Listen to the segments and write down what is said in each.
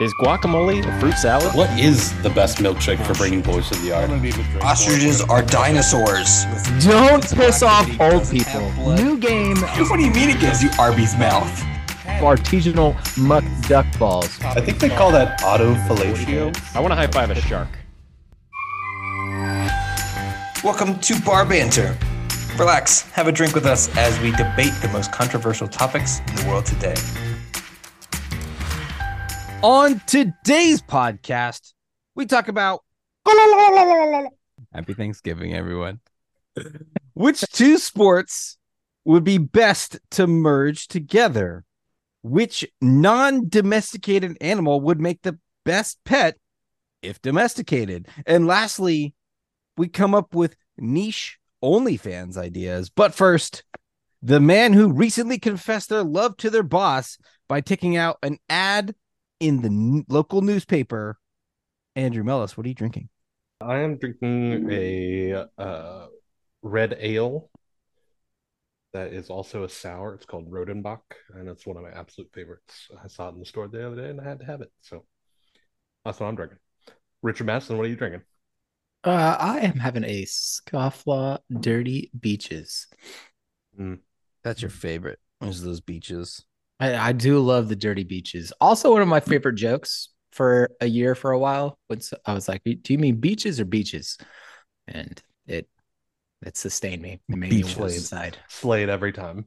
Is guacamole a fruit salad? What is the best milkshake for bringing boys to the yard? Ostriches are dinosaurs. Don't piss off old people. New game, What do you mean it gives you Arby's mouth? artisanal muck duck balls. I think they call that autofellatio. I want to high five a shark. Welcome to Bar Banter. Relax, have a drink with us as we debate the most controversial topics in the world today. On today's podcast, we talk about Happy Thanksgiving, everyone. Which two sports would be best to merge together? Which non domesticated animal would make the best pet if domesticated? And lastly, we come up with niche OnlyFans ideas. But first, the man who recently confessed their love to their boss by taking out an ad in the n- local newspaper. Andrew Mullis, what are you drinking? I am drinking a uh, red ale that is also a sour. It's called Rodenbach, and it's one of my absolute favorites. I saw it in the store the other day, and I had to have it. So that's what I'm drinking. Richard Mattison, what are you drinking? Uh, I am having a Scofflaw Dirty Beaches. That's your favorite. Is those beaches? I, I do love the Dirty Beaches. Also, one of my favorite jokes for a year for a while. Was I was like, "Do you mean beaches or beaches?" And it it sustained me. It made Beaches. me inside. Slade every time.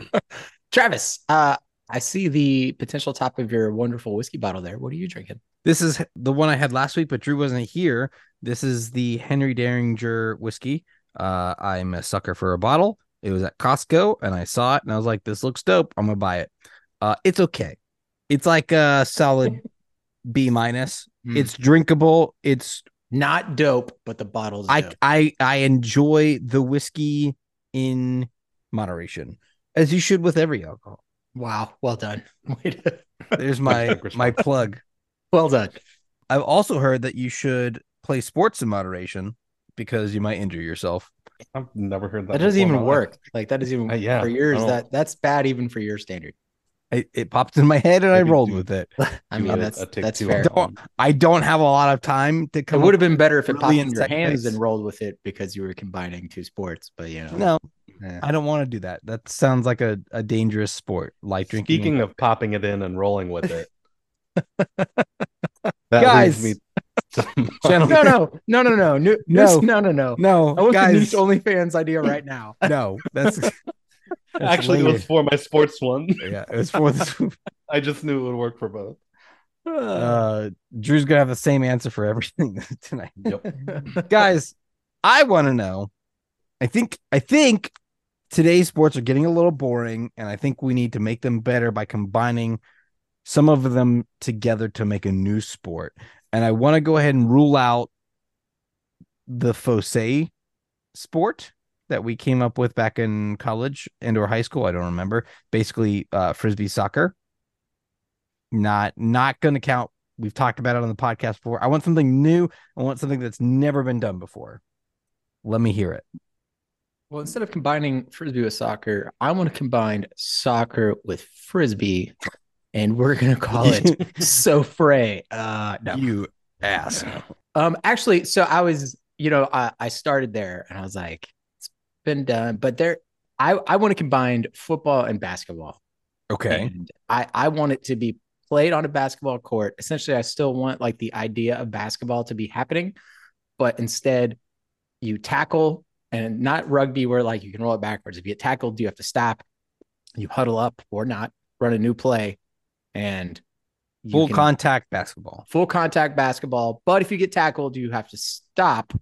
Travis, uh, I see the potential top of your wonderful whiskey bottle there. What are you drinking? This is the one I had last week, but Drew wasn't here. This is the Henry Derringer whiskey. Uh, I'm a sucker for a bottle. It was at Costco and I saw it and I was like, this looks dope. I'm gonna buy it. Uh, it's okay. It's like a solid B minus. Hmm. It's drinkable. It's Not dope, but the bottle's I dope. I I enjoy the whiskey in moderation, as you should with every alcohol. Wow, well done. There's my my plug. well done. I've also heard that you should play sports in moderation because you might injure yourself. I've never heard that. That doesn't even my life. work. Like that doesn't even Uh, yeah, for yours. That that's bad even for your standard. It, it popped in my head and I rolled do- with it. I mean a- that's a take that's two fair. on- I don't have a lot of time to come. It would have been better if it popped really in your hands base. and rolled with it because you were combining two sports. But you know, No, eh. I don't want to do that. That sounds like a, a dangerous sport, like drinking. Speaking of popping it in and rolling with it, that Guys. leads me to Gentlemen. no, no, no, no, no, no, No. no, no, no. no, I want guys, the niche OnlyFans idea right now. no, that's, that's Actually, it was for my sports one. yeah, it was for the. I just knew it would work for both. Uh, Drew's gonna have the same answer for everything tonight. Yep. guys i want to know i think i think today's sports are getting a little boring and i think we need to make them better by combining some of them together to make a new sport and i want to go ahead and rule out the fosse sport that we came up with back in college and or high school i don't remember. Basically uh frisbee soccer. Not not going to count. We've talked about it on the podcast before. I want something new. I want something that's never been done before. Let me hear it. Well, instead of combining frisbee with soccer, I want to combine soccer with frisbee, and we're gonna call it so fray. Uh, no, You ass. Um, actually, so I was, you know, I, I started there and I was like, it's been done, but there, I, I want to combine football and basketball. Okay. And I, I want it to be played on a basketball court. Essentially, I still want like the idea of basketball to be happening, but instead you tackle and not rugby where like you can roll it backwards. If you get tackled, you have to stop, you huddle up or not, run a new play, and Full can- contact basketball. full contact basketball. But if you get tackled, you have to stop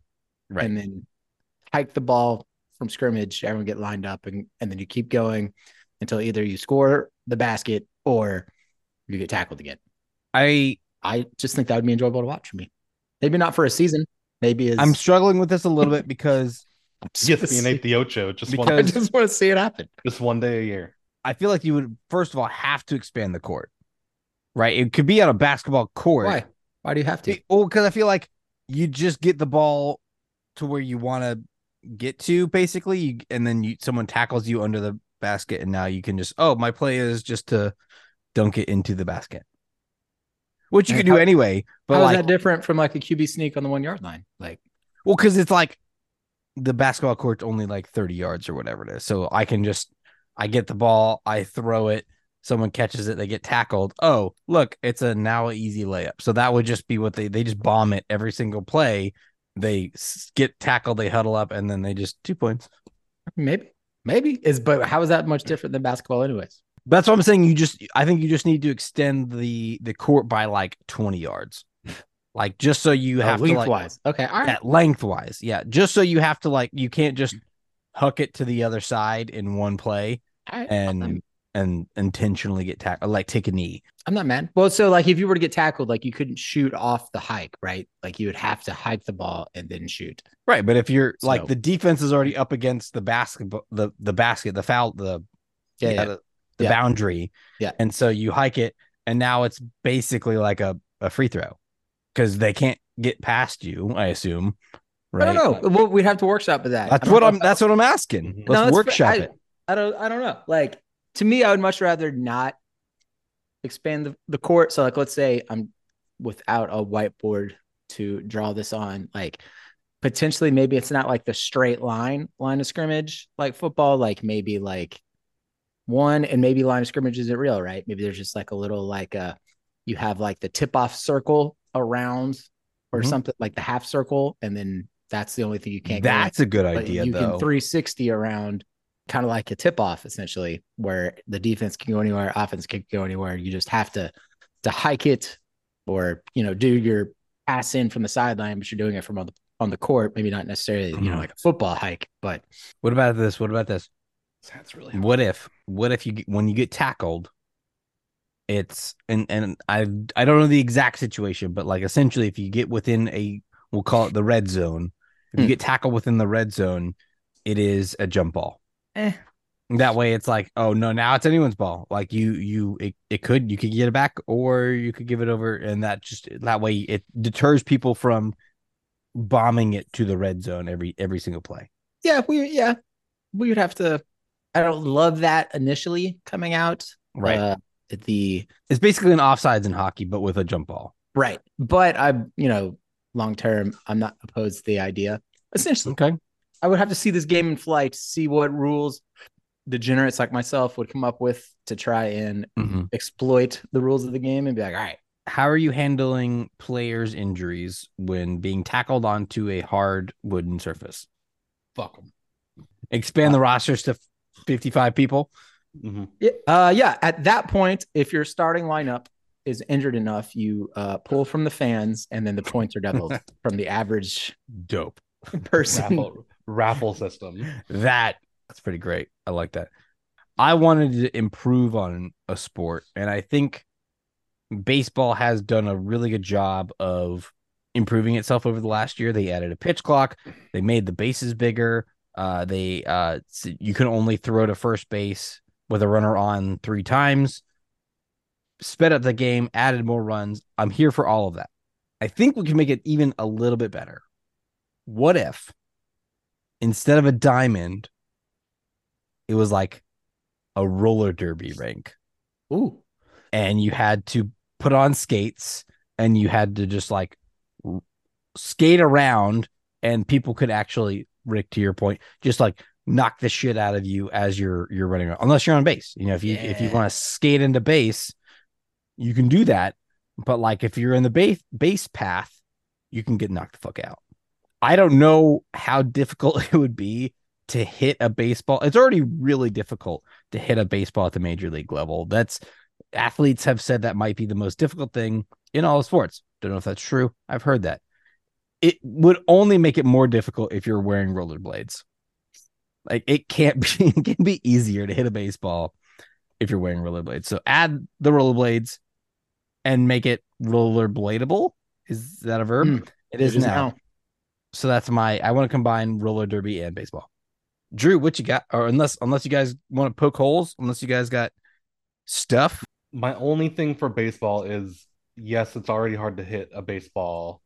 Right. and then hike the ball from scrimmage. Everyone get lined up, and, and then you keep going until either you score the basket or you get tackled again. I I just think that would be enjoyable to watch for me. Maybe not for a season. Maybe as I'm struggling with this a little bit because Yes, the innate the Ocho, just one, I just want to see it happen. just one day a year. I feel like you would first of all have to expand the court. Right? It could be on a basketball court. Why? Why do you have to? Well, because I feel like you just get the ball to where you want to get to, basically, you, and then you someone tackles you under the basket, and now you can just oh, my play is just to dunk it into the basket. which you could do how- anyway. But How is like, that different from like a QB sneak on the one yard line? Like, well, because it's like the basketball court's only like 30 yards or whatever it is. So I can just, I get the ball, I throw it, someone catches it, they get tackled. Oh, look, it's a now easy layup. So that would just be what they, they just bomb it every single play. They get tackled, they huddle up, and then they just two points. maybe, maybe is, but how is that much different than basketball, anyways? That's what I'm saying. You just, I think you just need to extend the the court by like 20 yards, like just so you Oh, have to like lengthwise. okay, all right. yeah, lengthwise. Yeah, just so you have to like you can't just huck it to the other side in one play all right. and I'm, and intentionally get tackled, like take a knee. I'm not mad. Well, so like if you were to get tackled, like you couldn't shoot off the hike, right? Like you would have to hike the ball and then shoot. Right, but if you're like the defense is already up against the basketball, the the basket, the foul, the Yeah, yeah. the, the Yeah. boundary, Yeah. and so you hike it, and now it's basically like a a free throw because they can't get past you. I assume. Right. I don't know. Well, we'd have to workshop with that. That's don't what I'm. That's what I'm asking. Mhm. Let's No, workshop I- it. I don't I don't know. Like to me, I would much rather not expand the, the court. So like let's say I'm without a whiteboard to draw this on, like potentially maybe it's not like the straight line line of scrimmage like football, like maybe like one and maybe line of scrimmage isn't real, right? Maybe there's just like a little like a you have like the tip off circle around or Mhm. something like the half circle, and then that's the only thing you can't That's a good but idea, you though. can 360 around kind of like a tip off essentially where the defense can go anywhere offense can go anywhere you just have to to hike it or you know do your pass in from the sideline but you're doing it from on the on the court maybe not necessarily you know Mhm. like a football hike but What about this? What about this? That's really What if? What if you when you get tackled? It's and and I I don't know the exact situation, but like essentially, if you get within a we'll call it the red zone, if you Hmm. get tackled within the red zone, it is a jump ball. Eh, That way, it's like, oh no, now it's anyone's ball. Like you, you, it, it could you could get it back, or you could give it over, and that just that way it deters people from bombing it to the red zone every every single play. yeah we yeah we would have to i don't love that initially coming out Right. uh, the it's basically an offsides in hockey, but with a jump ball. right but i you know long term i'm not opposed to the idea essentially Okay. I would have to see this game in flight, see what rules degenerates like myself would come up with to try and Mhm. exploit the rules of the game and be like, all right, How are you handling players' injuries when being tackled onto a hard wooden surface? fuck them. Expand the rosters to 55 people. hmm yeah, uh, yeah. At that point, if your starting lineup is injured enough, you uh, pull from the fans, and then the points are doubled from the average Dope. person. Raffle, raffle system. That that's pretty great. I like that. I wanted to improve on a sport, and I think baseball has done a really good job of improving itself over the last year. They added a pitch clock. They made the bases bigger. Uh, they uh, you can only throw to first base with a runner on three times. Sped up the game, added more runs. I'm here for all of that. I think we can make it even a little bit better. What if instead of a diamond, it was like a roller derby rink, Ooh, and you had to put on skates and you had to just like skate around, and people could actually, Rick, to your point, just like knock the shit out of you as you're you're running around. Unless you're on base, you know, if you if you want to skate into base, you can do that. But like if you're in the base base path, you can get knocked the fuck out. I don't know how difficult it would be to hit a baseball. It's already really difficult to hit a baseball at the major league level. That's athletes have said that might be the most difficult thing in all of sports. Don't know if that's true. I've heard that. It would only make it more difficult if you're wearing rollerblades. Like it can't be it can be easier to hit a baseball if you're wearing rollerblades. So add the rollerblades and make it rollerbladable. Is that a verb? Mm, it is, it is now. now. So that's my I want to combine roller derby and baseball. Drew, what you got? Or unless unless you guys want to poke holes, unless you guys got stuff. My only thing for baseball is yes, it's already hard to hit a baseball.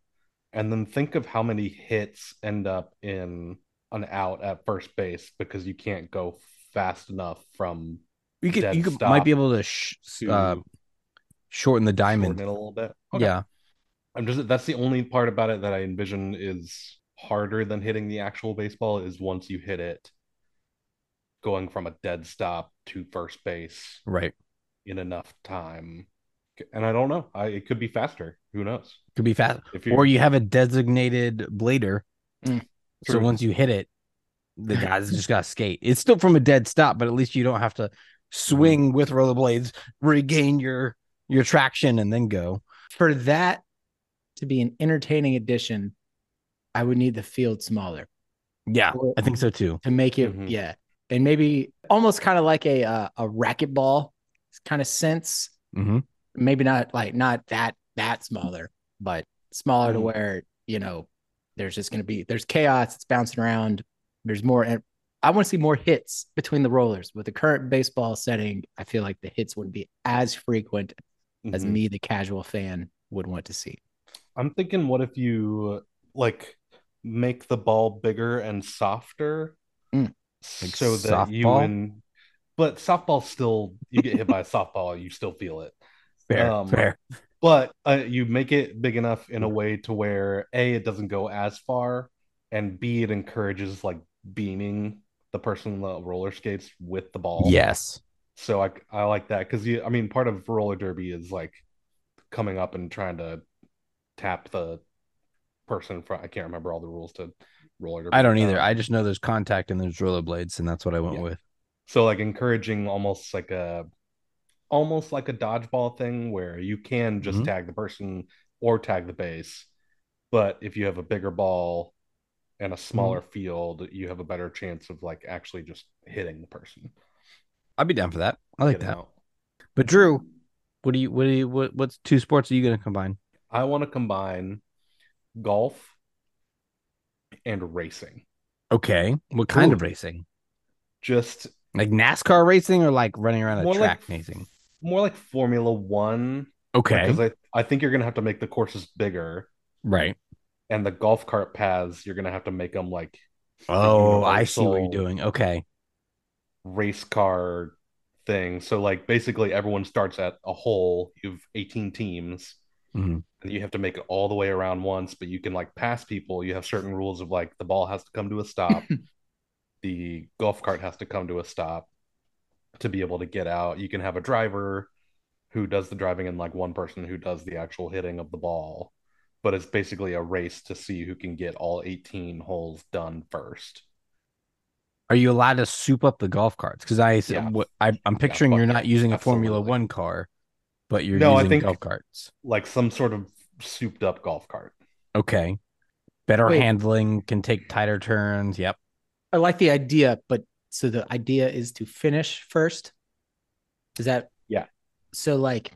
And then think of how many hits end up in an out at first base because you can't go fast enough from You could you could might be able to sh- to uh, shorten the diamond. shorten a little bit. Yeah. I'm just that's the only part about it that I envision is harder than hitting the actual baseball is once you hit it, going from a dead stop to first base Right. in enough time. And I don't know. I it could be faster. Who knows? Could be fast. If Or you have a designated blader. Mm. So once you hit it, the guys just got to skate. It's still from a dead stop, but at least you don't have to swing with rollerblades, regain your your traction, and then go. For that to be an entertaining addition, I would need the field smaller Yeah, Or- I think so too. to make it, Mhm. yeah, and maybe almost kind of like a uh, a racquetball kind of sense. hmm Maybe not like not that that smaller, but smaller to Mhm. where you know there's just going to be there's chaos. It's bouncing around. There's more. And I want to see more hits between the rollers. With the current baseball setting, I feel like the hits wouldn't be as frequent as Mhm. me, the casual fan, would want to see. I'm thinking, what if you like make the ball bigger and softer, Mm. Like so that you softball? and but softball still you get hit by a softball, you still feel it. Fair, Um, fair. But uh, you make it big enough in a way to where a it doesn't go as far, and b it encourages like beaming the person on the roller skates with the ball. Yes. So I I like that because you I mean part of roller derby is like coming up and trying to tap the person in front. I can't remember all the rules to roller derby. I don't either. Um, I just know there's contact and there's roller blades, and that's what I went Yeah. with. so like encouraging almost like a almost like a dodgeball thing where you can just Mhm. tag the person or tag the base, but if you have a bigger ball and a smaller Mm-hmm. field, you have a better chance of like actually just hitting the person. I'd be down for that. I like Get that. But Drew, what do you what do you what what's two sports are you gonna combine? I want to combine golf and racing. Okay. What kind of racing? Just Like NASCAR racing or like running around a track like- racing? more like Formula One Okay. because I, I think you're gonna have to make the courses bigger Right. and the golf cart paths you're gonna have to make them like Oh, I see what you're doing. Okay. race car thing. So like basically everyone starts at a hole. You have 18 teams. Mhm. And you have to make it all the way around once, but you can like pass people. You have certain rules of like the ball has to come to a stop. the golf cart has to come to a stop to be able to get out. You can have a driver who does the driving and like one person who does the actual hitting of the ball. But it's basically a race to see who can get all 18 holes done first. Are you allowed to soup up the golf carts? Because I, Yeah. what, I I'm picturing fuck you're not using a Formula One car, but you're No, I think- golf carts. Like some sort of souped up golf cart. Okay. Better Wait. handling, can take tighter turns. Yep. I like the idea, but so the idea is to finish first. Is that Yeah. So like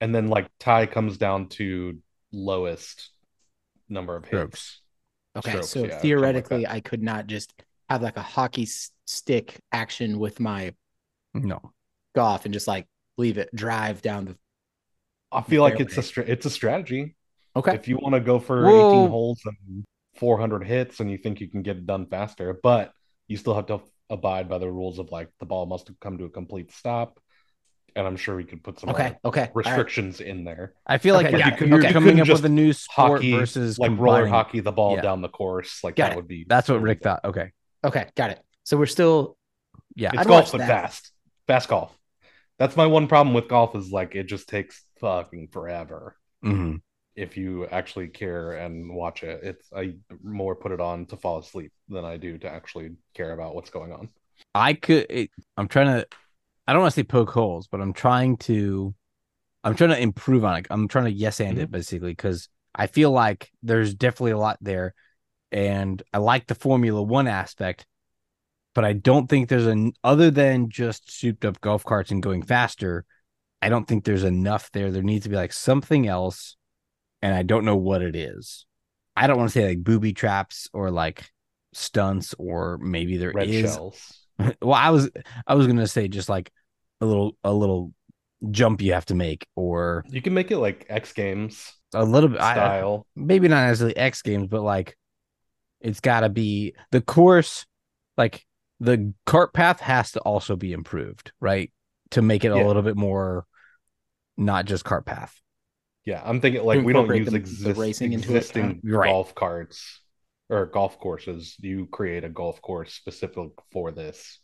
And then like tie comes down to lowest number of Strokes. hits. okay, Strokes, so yeah, something like theoretically. I could not just have like a hockey stick action with my No. golf and just like leave it drive down the I feel like it's a stra- it's a strategy. Okay. If you want to go for Whoa. 18 holes and 400 hits and you think you can get it done faster, but you still have to abide by the rules of like the ball must come to a complete stop. And I'm sure we could put some Okay. other Okay. all right. restrictions in there. I feel like Okay, you're, got it. you're Okay. coming You up with a new sport Hockey versus like roller hockey the ball Yeah. down the course. Like Got that it. would be That's what Rick thought. Okay. Okay. Got it. So we're still Yeah. It's I'd golf, but that. fast. Fast golf. That's my one problem with golf is like it just takes fucking forever. hmm If you actually care and watch it, it's I more put it on to fall asleep than I do to actually care about what's going on. I could. It, I'm trying to. I don't want to say poke holes, but I'm trying to. I'm trying to improve on it. I'm trying to yes and it mm-hmm. basically because I feel like there's definitely a lot there, and I like the Formula One aspect, but I don't think there's an other than just souped up golf carts and going faster. I don't think there's enough there. There needs to be like something else, and I don't know what it is. I don't want to say like booby traps or like stunts, or maybe there is. Red shells. well i was i was gonna say just like a little a little jump you have to make or You can make it like X Games a little bit I, style. maybe not necessarily x games but like it's got to be the course like the cart path has to also be improved right to make it Yeah. a little bit more not just cart path. Yeah, I'm thinking like we don't Incorporate use the- exist, the racing into it, existing Right. golf carts or golf courses. You create a golf course specific for this.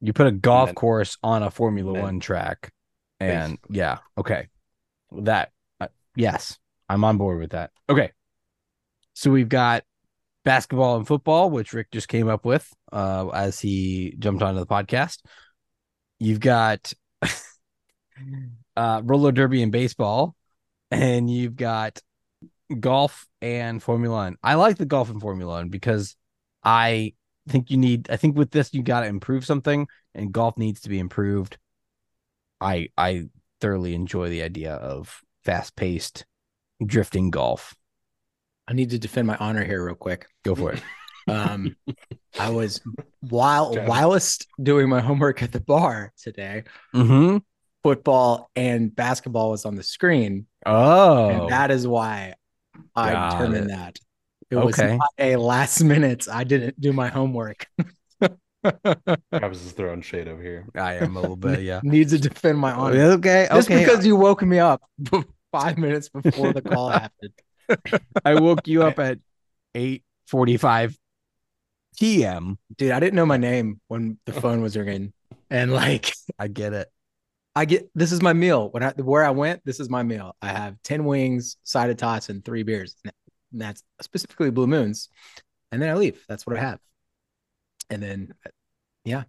You put a golf then- course on a Formula then- One track, and Basically. yeah, okay, that uh, yes, I'm on board with that. Okay, so we've got basketball and football, which Rick just came up with uh, as he jumped onto the podcast. You've got uh, roller derby and baseball, and you've got golf and Formula One. I like the golf and Formula One because I think you need. I think with this you got to improve something, and golf needs to be improved. I I thoroughly enjoy the idea of fast paced drifting golf. I need to defend my honor here real quick. Go for it. Um, I was while whilst doing my homework at the bar today. mm-hmm. Football and basketball was on the screen, Oh, and that is why I Got determined it. that it was Okay. not a last minute. I didn't do my homework. Travis is throwing shade over here. I am a little bit. Yeah. Needs to defend my honor. Okay. okay. Just Okay. because you woke me up five minutes before the call happened. I woke you up at eight forty five p.m. Dude, I didn't know my name when the phone was ringing. And like I get it. I get this is my meal. When I where I went, this is my meal. I have 10 wings, side of tots, and three beers. And that's specifically Blue Moons. And then I leave. That's what I have. And then uh, yeah.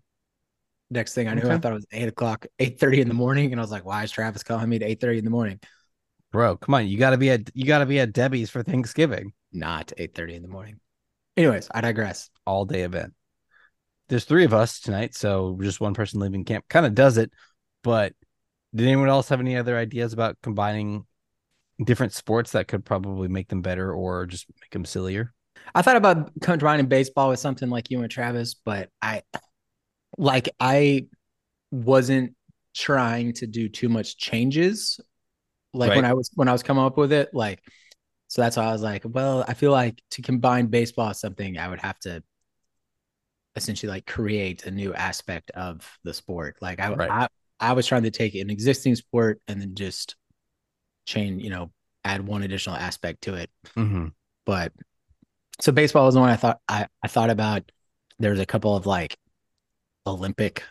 Next thing I knew, I thought it was eight o'clock, eight thirty in the morning. And I was like, why is Travis calling me at eight thirty in the morning? Bro, come on. You gotta be at you gotta be at Debbie's for Thanksgiving. Not eight thirty in the morning. Anyways, I digress. All day event. There's three of us tonight, so just one person leaving camp kind of does it. But did anyone else have any other ideas about combining different sports that could probably make them better or just make them sillier? I thought about combining baseball with something like you and Travis, but I like I wasn't trying to do too much changes. Like when I was when I was coming up with it, like so that's why I was like, well, I feel like to combine baseball with something, I would have to essentially like create a new aspect of the sport. Like I Right. I, I was trying to take an existing sport and then just change, you know, add one additional aspect to it Mm-hmm. but so baseball was the one I thought I, I thought about. There's a couple of like Olympic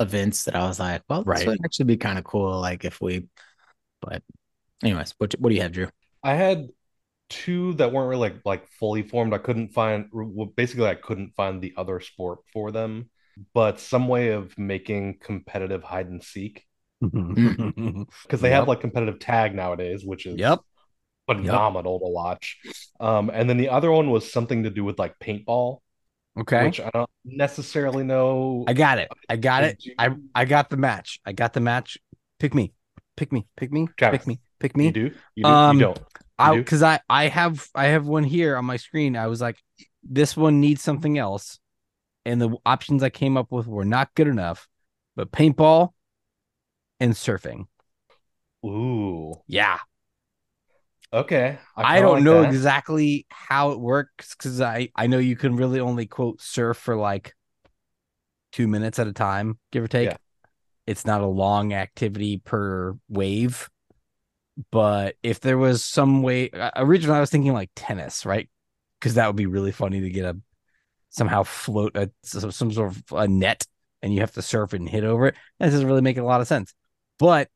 events that I was like, well, this Right. would actually be kind of cool. Like if we, but anyways, what what do you have, Drew? I had two that weren't really like like fully formed. I couldn't find well, basically I couldn't find the other sport for them, but some way of making competitive hide and seek because they Yep. have like competitive tag nowadays, which is Yep. phenomenal to watch. Um, and then the other one was something to do with like paintball, Okay. which I don't necessarily know. I got it. I got it. I I got the match. I got the match. Pick me. Pick me. Pick me. Travis, Pick me. Pick You me. do? You do? Um, you don't? I do? because I I have I have one here on my screen. I was like, this one needs something else, and the options I came up with were not good enough. But paintball and surfing. Ooh, Yeah, okay. I, kinda don't like know that. exactly how it works because I I know you can really only quote surf for like two minutes at a time, give or take. Yeah. It's not a long activity per wave. But if there was some way, originally I was thinking like tennis, right? Because that would be really funny to get a somehow float a some, some sort of a net and you have to surf and hit over it. That doesn't really make a lot of sense. But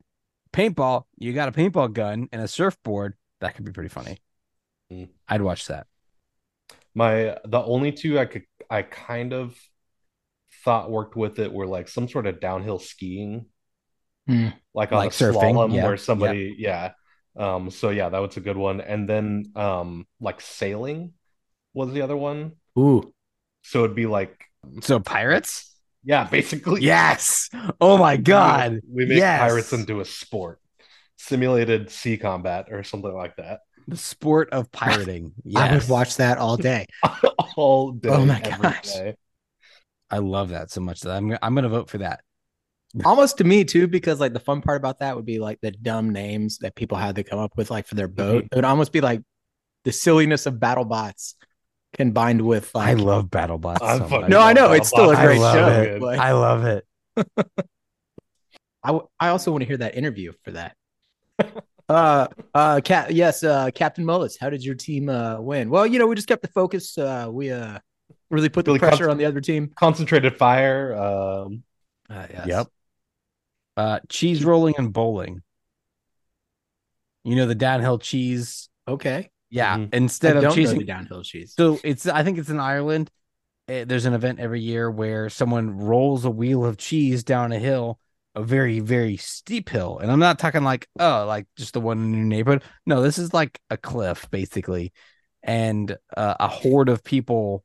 paintball, you got a paintball gun and a surfboard. That could be pretty funny. Mm. I'd watch that. My the only two I could I kind of thought worked with it were like some sort of downhill skiing, Hmm. like on Like a surfing, slalom yeah, where somebody, yeah. Um, so yeah, that was a good one. And then um, like sailing was the other one. Ooh, So it'd be like, So pirates? yeah, basically, Yes. Oh my god. we make yes. pirates into a sport, simulated sea combat or something like that, the sport of pirating. Yes. I would watch that all day. all day. Oh my gosh. day. I love that so much that I'm I'm gonna vote for that. Almost to me too, because like the fun part about that would be like the dumb names that people had to come up with, like for their mm-hmm. boat. It would almost be like the silliness of battle bots combined with like I love BattleBots. I'm so fucking much. No, I know, it's still a I great love show. it. but I love it. I, w- I also want to hear that interview for that. Uh, uh, Cap, yes, uh, Captain Mullis, how did your team uh win? Well, you know, we just kept the focus. Uh, we uh really put the Really pressure con- on the other team. Concentrated fire. Um, Uh, yes. Yep. Uh, cheese rolling and bowling. You know the downhill cheese. Okay. Yeah. Mhm. Instead of don't know chasing, the downhill cheese. so it's I think it's in Ireland. Eh, There's an event every year where someone rolls a wheel of cheese down a hill, a very very steep hill, and I'm not talking like oh like just the one in your neighborhood. No, this is like a cliff basically, and uh, a horde of people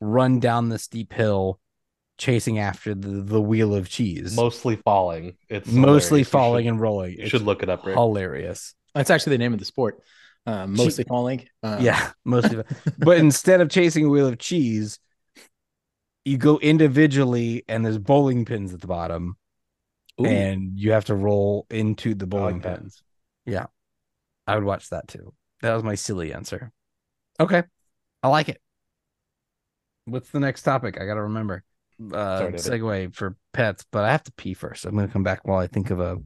run down the steep hill, chasing after the the wheel of cheese, mostly falling. It's mostly hilarious. You falling should- and rolling. You It's should look it up, Rick. hilarious. That's actually the name of the sport. Uh, mostly falling. Uh, yeah, mostly. but instead of chasing a wheel of cheese, you go individually, and there's bowling pins at the bottom, Ooh. and you have to roll into the bowling pins. Yeah, I would watch that too. That was my silly answer. Okay, I like it. What's the next topic? I got to remember. Uh, Sorry, segue for pets, but I have to pee first. I'm going to come back while I think of a.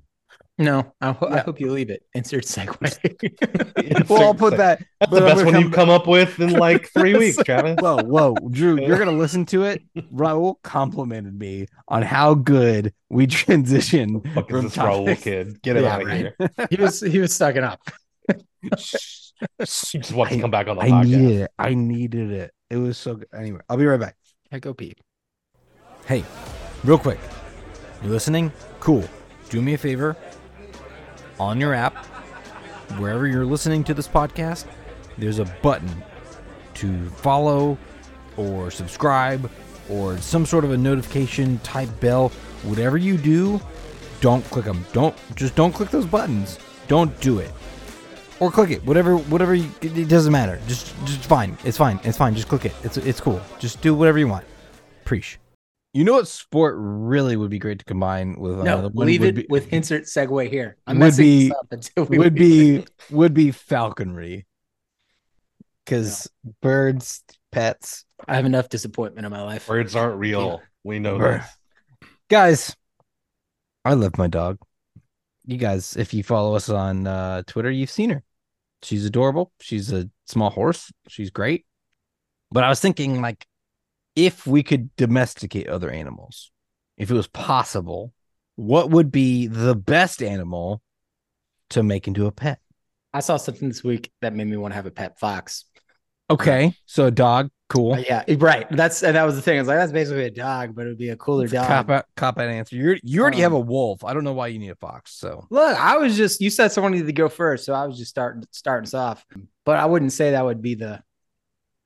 No, I, ho- I hope you leave it. Insert segue. well, I'll put that. That's the best one come you've come up with in like three weeks, Travis. Whoa, whoa, Drew, you're gonna listen to it. Raul complimented me on how good we transition Fuck is from this Raul kid? Get it Yeah, out of right. here. he was he was sucking up. He just wants to come back on the I podcast. needed it. I needed it. It was so good. Anyway, I'll be right back. I go pee. Hey, real quick. You listening? Cool. Do me a favor. On your app, wherever you're listening to this podcast, there's a button to follow or subscribe or some sort of a notification type bell. Whatever you do, don't click them. Don't just don't click those buttons. Don't do it. Or click it. Whatever whatever you, it doesn't matter. Just just fine. It's fine. It's fine. Just click it. It's it's cool. Just do whatever you want. Preach. You know what sport really would be great to combine with No, another one leave would it be, with insert segue here. I'm would be- this up until we would leave it. be would be falconry. Cuz birds, pets. I have enough disappointment in my life. Birds aren't real. We know Bird. this. Guys, I love my dog. You guys, if you follow us on uh, Twitter, you've seen her. She's adorable. She's a small horse. She's great. But I was thinking, like, if we could domesticate other animals, if it was possible, what would be the best animal to make into a pet? I saw something this week that made me want to have a pet fox. Okay, so a dog, cool. Uh, yeah, right. That's and that was the thing. I was like, that's basically a dog, but it would be a cooler dog. Cop out, cop out answer. You you already have Um, a wolf. I don't know why you need a fox. So Look, I was just you said someone needed to go first, so I was just starting starting us off. But I wouldn't say that would be the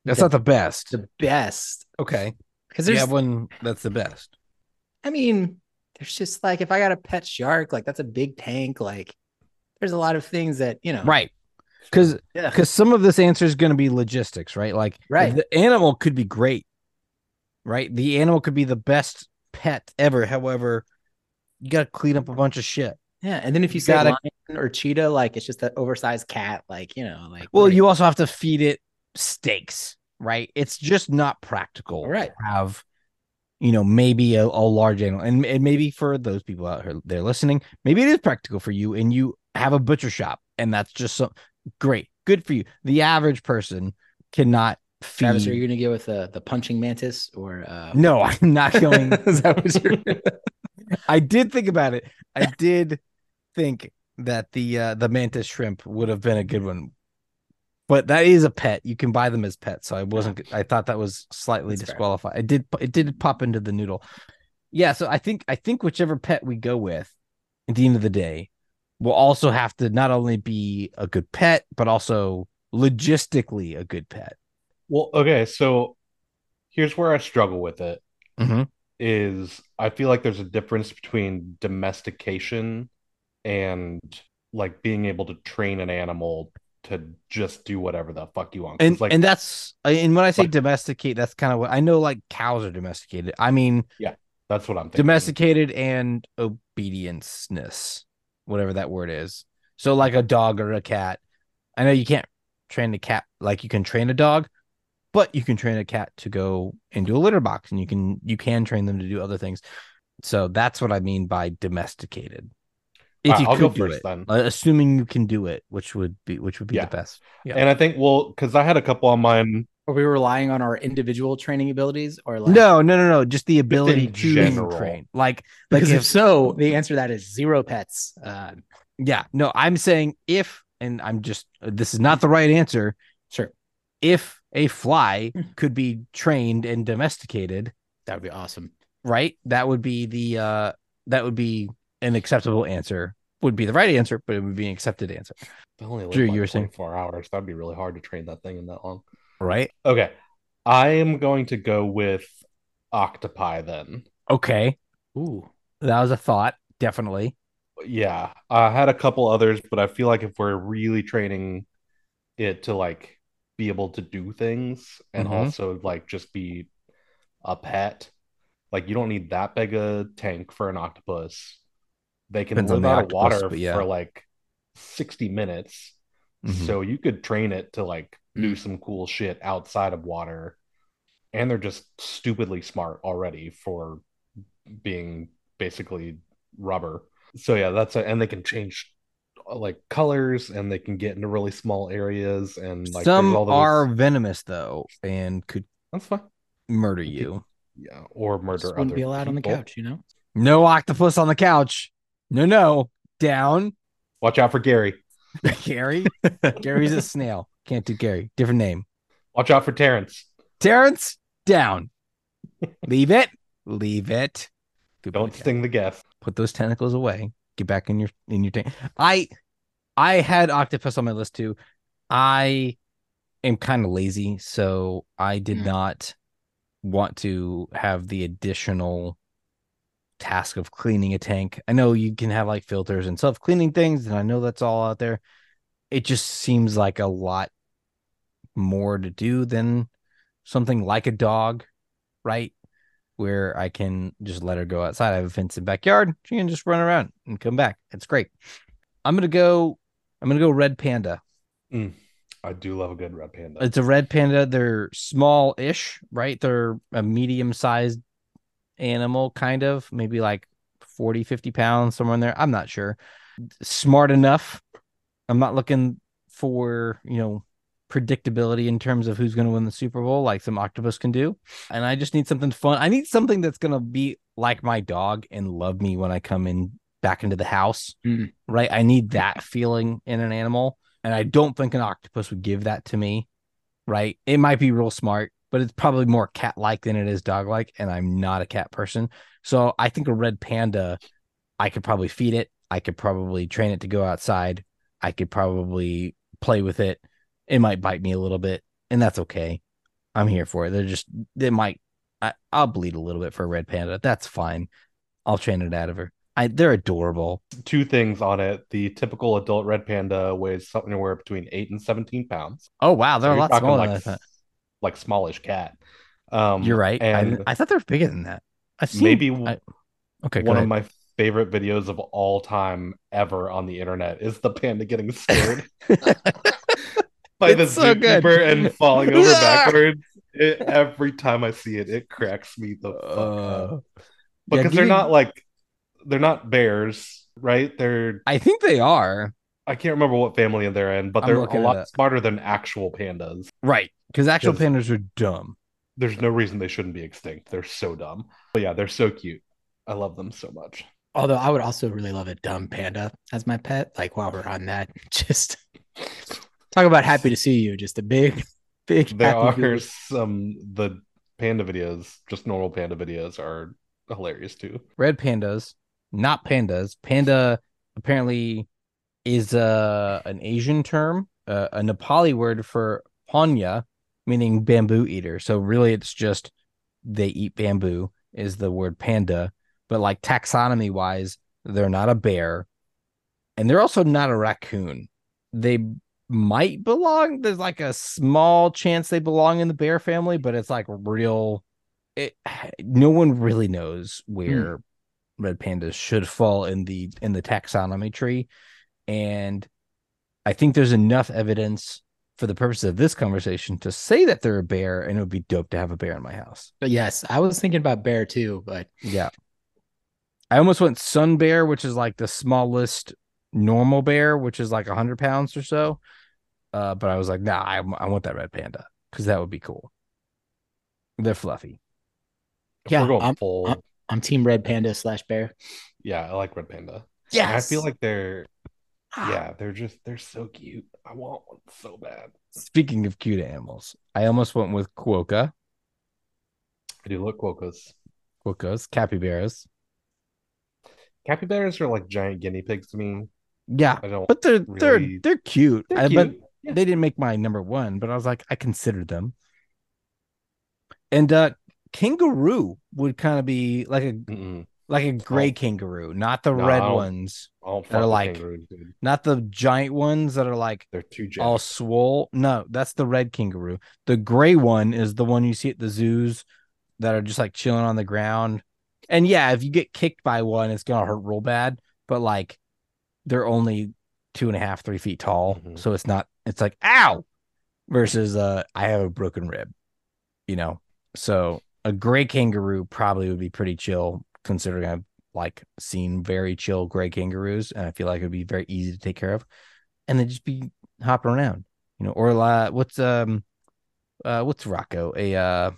that's the, not the best. the best Okay, because you there's. have one that's the best. I mean, there's just like if I got a pet shark, like that's a big tank. Like there's a lot of things that you know. Right. Because Yeah. because some of this answer is going to be logistics, right? Like Right. the animal could be great, right? The animal could be the best pet ever. However, you got to clean up a bunch of shit. Yeah, and then if you, You say gotta- lion or cheetah, like it's just an oversized cat. Like you know, like Well, you also have to feed it steaks, right? It's just not practical Right. to have, you know, maybe a, a large animal. And, and maybe for those people out here there listening, maybe it is practical for you and you have a butcher shop and that's just so great. Good for you. The average person cannot feed. Travis, are you gonna go with the the punching mantis or uh no, I'm not going. Is that what you're I did think about it. I did think that the uh, the mantis shrimp would have been a good one, but that is a pet. You can buy them as pets, so I wasn't. I thought that was slightly That's fair. disqualified. It did. It did pop into the noodle. Yeah, so I think I think whichever pet we go with, at the end of the day, will also have to not only be a good pet, but also logistically a good pet. Well, okay, so here's where I struggle with it Mm-hmm. is I feel like there's a difference between domestication and like being able to train an animal to just do whatever the fuck you want. and like and that's and when I say like- domesticate, that's kind of what I know. Like cows are domesticated. I mean yeah, that's what I'm thinking. domesticated and obedienceness, whatever that word is. So like a dog or a cat. I know you can't train a cat like you can train a dog, but you can train a cat to go into a litter box, and you can you can train them to do other things. So that's what I mean by domesticated. If Alright, you I'll could go do first it, then. Uh, assuming you can do it, which would be which would be Yeah. the best. Yeah. And I think well, because I had a couple on mine. Are we relying on our individual training abilities or like No, no, no, no. Just the ability to general. train. Like, like if if so, the answer to that is zero pets. Uh, Yeah, no, I'm saying if, and I'm just, this is not the right answer. sure, If a fly could be trained and domesticated, that would be awesome. right? That would be the, uh, that would be an acceptable answer. Would be the right answer, but it would be an accepted answer, They only live Drew, like you were saying- four hours. That'd be really hard to train that thing in that long. right? Okay, I am going to go with octopi then. Okay, Ooh, that was a thought, definitely. Yeah, I had a couple others, but I feel like if we're really training it to like be able to do things and Mhm. also like just be a pet, like you don't need that big a tank for an octopus. They can Depends live the out of water but yeah. for like 60 minutes. Mhm. So you could train it to like do Mm. some cool shit outside of water. And they're just stupidly smart already for being basically rubber. So yeah, that's a, and they can change uh, like colors and they can get into really small areas and like Some all those are venomous though, and could that's fine. murder you. Yeah, or murder just wouldn't other be allowed on the couch, you know. No octopus on the couch. No, no, down. Watch out for Gary. Gary. Gary's a snail. Can't do Gary. Different name. Watch out for Terrence. Terrence, down. Leave it. Leave it. Good Don't Terrence. sting the guest. Put those tentacles away. Get back in your in your tank. I I had octopus on my list too. I am kind of lazy, so I did Mm. not want to have the additional task of cleaning a tank. I know you can have like filters and self cleaning things, and I know that's all out there. It just seems like a lot more to do than something like a dog, right? Where I can just let her go outside. I have a fenced in backyard. She can just run around and come back. It's great. I'm gonna go. I'm gonna go red panda. Mm, I do love a good red panda. It's a red panda. They're small-ish, right? They're a medium-sized animal, kind of, maybe like 40, 50 pounds, somewhere in there. I'm not sure. Smart enough. I'm not looking for, you know, predictability in terms of who's going to win the Super Bowl, like some octopus can do. And I just need something fun. I need something that's going to be like my dog and love me when I come in back into the house, Mm. right? I need that feeling in an animal. And I don't think an octopus would give that to me, right? It might be real smart, but it's probably more cat like than it is dog like. And I'm not a cat person. So I think a red panda, I could probably feed it. I could probably train it to go outside. I could probably play with it. It might bite me a little bit, and that's okay. I'm here for it. They're just, they might, I, I'll bleed a little bit for a red panda. That's fine. I'll train it out of her. I, they're adorable. Two things on it. The typical adult red panda weighs somewhere between eight and 17 pounds. Oh, wow. They're So a lot smaller like, than I thought. Like smallish cat. Um, You're right. I, And didn't- I thought they were bigger than that. I've seen, maybe I- okay, one of my favorite videos of all time ever on the internet is the panda getting scared by the so good. and falling over backwards. It, every time I see it, it cracks me the fuck Uh, up. yeah, Because they're me- not like they're not bears, right? They're I think they are. I can't remember what family they're in, but I'm they're a lot smarter than actual pandas. Right. Because actual pandas are dumb. There's no reason they shouldn't be extinct. They're so dumb. But yeah, they're so cute. I love them so much. Although I would also really love a dumb panda as my pet. Like while we're on that, just talk about happy to see you. Just a big, big. There are face. some the panda videos, just normal panda videos are hilarious too. red pandas, not pandas. Panda apparently is uh, an Asian term, uh, a Nepali word for panya, meaning bamboo eater. So really, it's just they eat bamboo is the word panda. But like taxonomy wise, they're not a bear, and they're also not a raccoon. They might belong. There's like a small chance they belong in the bear family, but it's like real. It no one really knows where red pandas should fall in the in the taxonomy tree and i think there's enough evidence for the purpose of this conversation to say that they're a bear and it would be dope to have a bear in my house But yes, I was thinking about bear too, but yeah I almost went sun bear, which is like the smallest normal bear, which is like hundred pounds or so. Uh, but I was like, nah, I, I want that red panda because that would be cool. They're fluffy. If Yeah, we're going I'm- full. I'm- I'm team red panda slash bear. yeah, I like red panda. Yeah, I feel like they're yeah, they're just they're so cute. I want one so bad. Speaking of cute animals, I almost went with quokka, I do look quokkas. quokkas, capybaras. Capybaras are like giant guinea pigs to me. Yeah, I don't. but they're—they're—they're cute. They're I- But. Yeah. they didn't make my number one, but I was like, I considered them. And uh kangaroo would kind of be like a Mm-mm. Like a gray Oh. kangaroo, not the red ones, don't They're like- kangaroos, not the giant ones that are like They're too giant. all swole. No, that's the red kangaroo. The gray one is the one you see at the zoos that are just like chilling on the ground. And yeah, if you get kicked by one, it's gonna hurt real bad. But like, they're only two and a half, three feet tall, Mhm. so it's not. It's like ow, versus uh, I have a broken rib, you know. So a gray kangaroo probably would be pretty chill, considering I've like seen very chill gray kangaroos, and I feel like it'd be very easy to take care of, and then just be hopping around, you know. Or uh, what's um, uh, what's Rocco? A uh,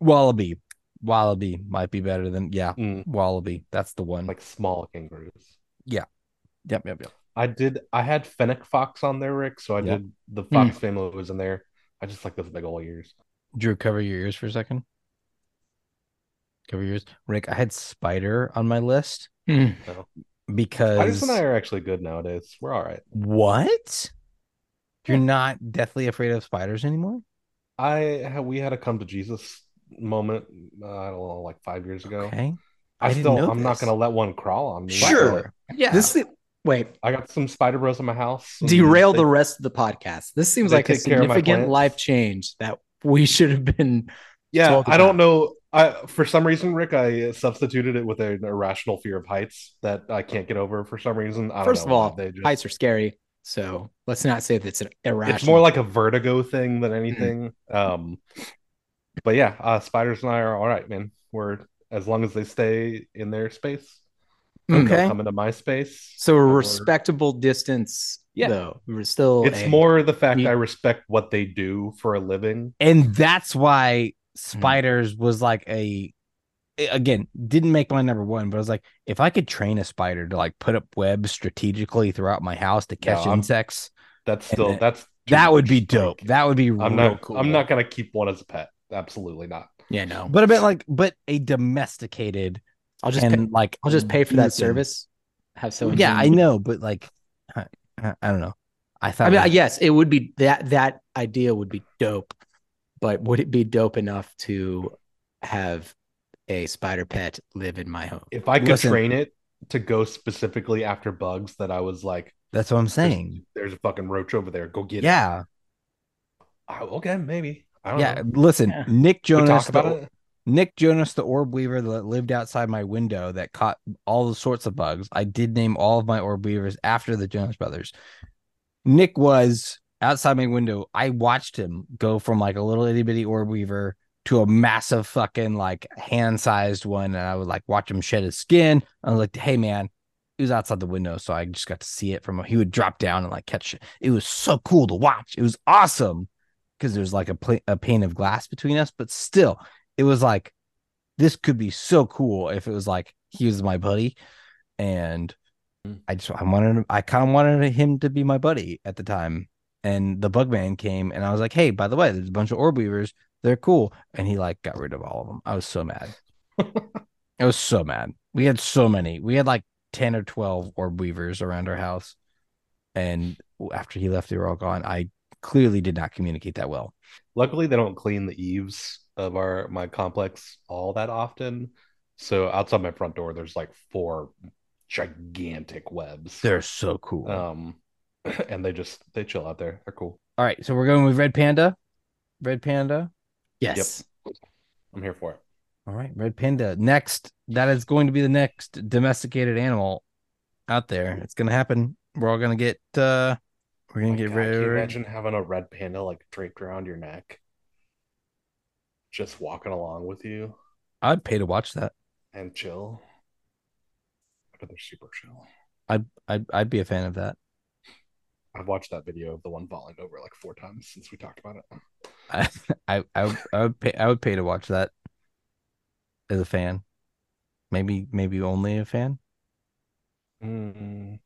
wallaby. Wallaby might be better than yeah, Mm, wallaby. That's the one. like small kangaroos. Yeah. Yep, yep, yep. I did. I had fennec fox on there, Rick. So I Yeah. did. The fox family was in there. I just like those big old ears. Drew, cover your ears for a second. Cover your. Rick, I had spider on my list Hmm. because Spiders and I are actually good nowadays. We're all right. what? You're not deathly afraid of spiders anymore? I we had a come to Jesus moment. Uh, I don't know, like five years ago. Okay. I, I didn't still. know I'm not gonna let one crawl on me. Sure. Yeah. This is, wait, I got some spider bros in my house. and derail they- the rest of the podcast. This seems like a take care of my significant life change that we should have been. Yeah, I don't know. I for some reason, Rick, I substituted it with an irrational fear of heights that I can't get over for some reason. I don't First of all, just, heights are scary, so let's not say that it's an irrational. it's more like a vertigo thing than anything. Um, but yeah, uh, spiders and I are all right, man. We're as long as they stay in their space. Okay. come into my space. so a respectable distance. Yeah. though we're still. It's a- more the fact you- I respect what they do for a living. And that's why Mm-hmm. spiders was like a again, didn't make my number one, but I was like, if I could train a spider to like put up webs strategically throughout my house to catch I'm- insects, That's still then- that's that would be dope. Like, that would be I'm real not. cool. I'm not gonna keep one as a pet. Absolutely not. Yeah, no. But a bit like, but a domesticated I'll just and pay, like I'll just pay for that can- service. Have someone. Yeah, I know, but like, I, I I don't know. I thought. I mean, it was- yes, it would be that that idea would be dope, but would it be dope enough to have a spider pet live in my home? If I could Listen. train it to go specifically after bugs, that I was like, that's what I'm saying. there's a fucking roach over there. Go get it. Yeah, Oh, okay, maybe. I don't yeah. know. Listen, Yeah. Nick Jonas, talk about the, it. Nick Jonas, the orb weaver that lived outside my window that caught all the sorts of bugs. I did name all of my orb weavers after the Jonas brothers. Nick was outside my window. I watched him go from like a little itty bitty orb weaver to a massive fucking like hand sized one. And I would like watch him shed his skin. I was like, hey man, he was outside the window. So I just got to see it from he would drop down and like catch it. It was so cool to watch. It was awesome because there's like a, pla- a pane of glass between us, but still, it was like this could be so cool if it was like he was my buddy and Hmm. i just i wanted i kind of wanted him to be my buddy at the time and the bug man came and i was like hey by the way there's a bunch of orb weavers. They're cool. And he like got rid of all of them. I was so mad. I was so mad. We had so many. We had like 10 or 12 orb weavers around our house. And after he left they were all gone. I clearly did not communicate that well. Luckily, they don't clean the eaves of our my complex all that often. So outside my front door, there's like four gigantic webs. they're so cool. Um, and they just they chill out there. They're cool. All right, so we're going with red panda. Red panda. Yes. I'm here for it. All right, red panda. Next, that is going to be the next domesticated animal out there. It's going to happen. We're all going to get uh we're going My to get God, can you imagine having a red panda like draped around your neck, just walking along with you I'd pay to watch that. and chill. but they're super chill. I'd I'd I'd be a fan of that. I've watched that video of the one falling over like four times since we talked about it. I I I would, I would pay I would pay to watch that as a fan. Maybe maybe only a fan. Mm.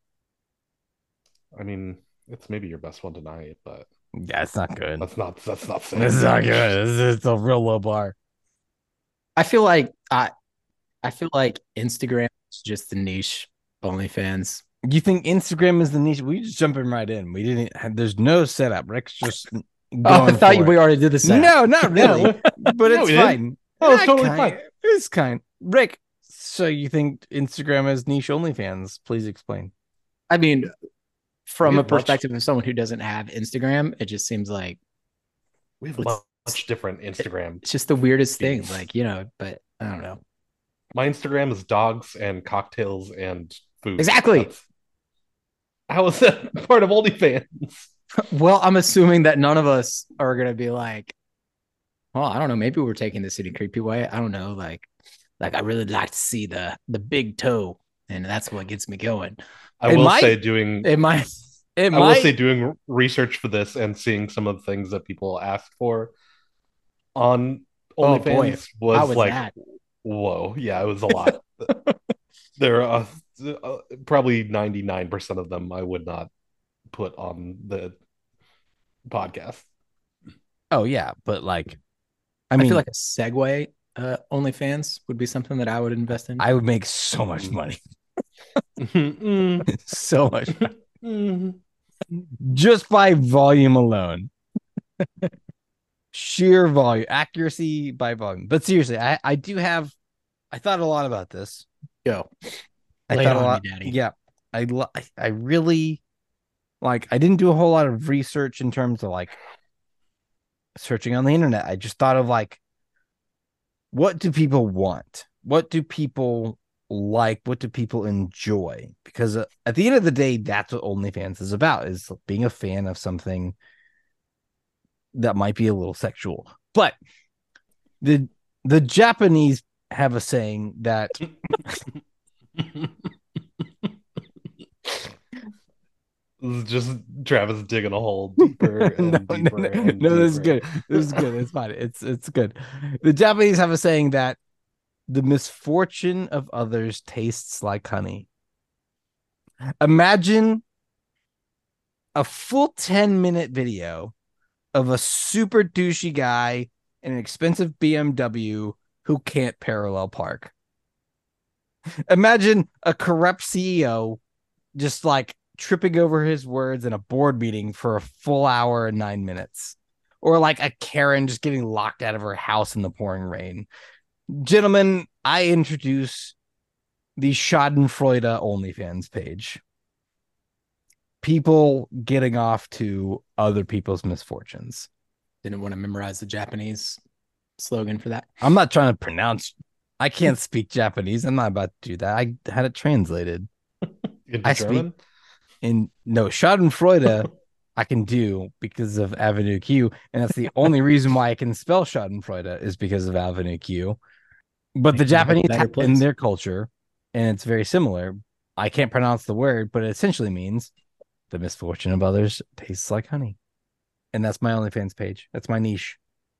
I mean, it's maybe your best one tonight, but Yeah, it's not good. that's not that's not saying It's not good. It's, it's a real low bar. I feel like I I feel like Instagram is just the niche OnlyFans. You think Instagram is the niche? We just jumping right in. We didn't. Have, there's no setup. Rick's just oh, going Oh, I thought you for we it. already did the same. No, not really. but No, it's we didn't. fine. Oh, it's totally kind- fine. It's kind. Rick, so you think Instagram is niche OnlyFans? Please explain. I mean, from a have much- perspective of someone who doesn't have Instagram, it just seems like We have Let's- much different Instagram. it's just the weirdest thing. Like, you know, but I don't know. My Instagram is dogs and cocktails and food. Exactly. That's- How is that part of OnlyFans? Well, I'm assuming that none of us are gonna be like, well, I don't know. Maybe we're taking the city creepy way. I don't know. Like, like I really like to see the the big toe, and that's what gets me going. I It will might- say doing It might. It I will might. say doing research for this and seeing some of the things that people ask for on Oh, boy. OnlyFans was, was like, that? whoa, yeah, it was a lot. there are uh, probably 99% of them I would not put on the podcast. oh yeah, but like, I I, mean, feel like a Segway uh, OnlyFans would be something that I would invest in. I would make so much money, so much, mm. just by volume alone. Sheer volume, accuracy by volume. But seriously, I I do have. I thought a lot about this. Go. I Lay thought a me, lot. Yeah, I I- really like. I didn't do a whole lot of research in terms of like searching on the internet. I just thought of like, what do people want? What do people like? What do people enjoy? Because uh, at the end of the day, that's what OnlyFans is about: is being a fan of something that might be a little sexual. But the the Japanese have a saying that just Travis digging a hole deeper and no, deeper. no, no, and no, this is good. This is good. It's fine. It's it's good. The Japanese have a saying that the misfortune of others tastes like honey. Imagine a full 10 minute video of a super douchey guy in an expensive BMW who can't parallel park. Imagine a corrupt CEO just like tripping over his words in a board meeting for a full hour and nine minutes. Or like a Karen just getting locked out of her house in the pouring rain. Gentlemen, I introduce the Schadenfreude OnlyFans page. People getting off to other people's misfortunes. Didn't want to memorize the Japanese slogan for that. I'm not trying to pronounce. I can't speak Japanese. I'm not about to do that. I had it translated. I speak- German? And no, Schadenfreude I can do because of Avenue Q. And that's the only reason why I can spell Schadenfreude is because of Avenue Q. But the Makes you have a Japanese in their culture, and it's very similar. I can't pronounce the word, but it essentially means the misfortune of others tastes like honey. And that's my OnlyFans page. That's my niche.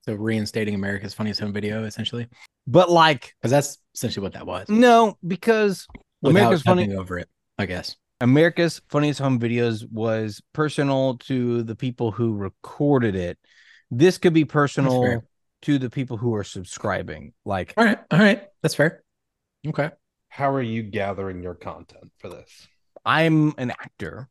So reinstating America's Funniest Home Video, essentially, But like, because that's essentially what that was. no, because Without America's Funny jumping over it, I guess. America's Funniest Home Videos was personal to the people who recorded it. This could be personal to the people who are subscribing. Like, All right, all right, that's fair. Okay. How are you gathering your content for this? I'm an actor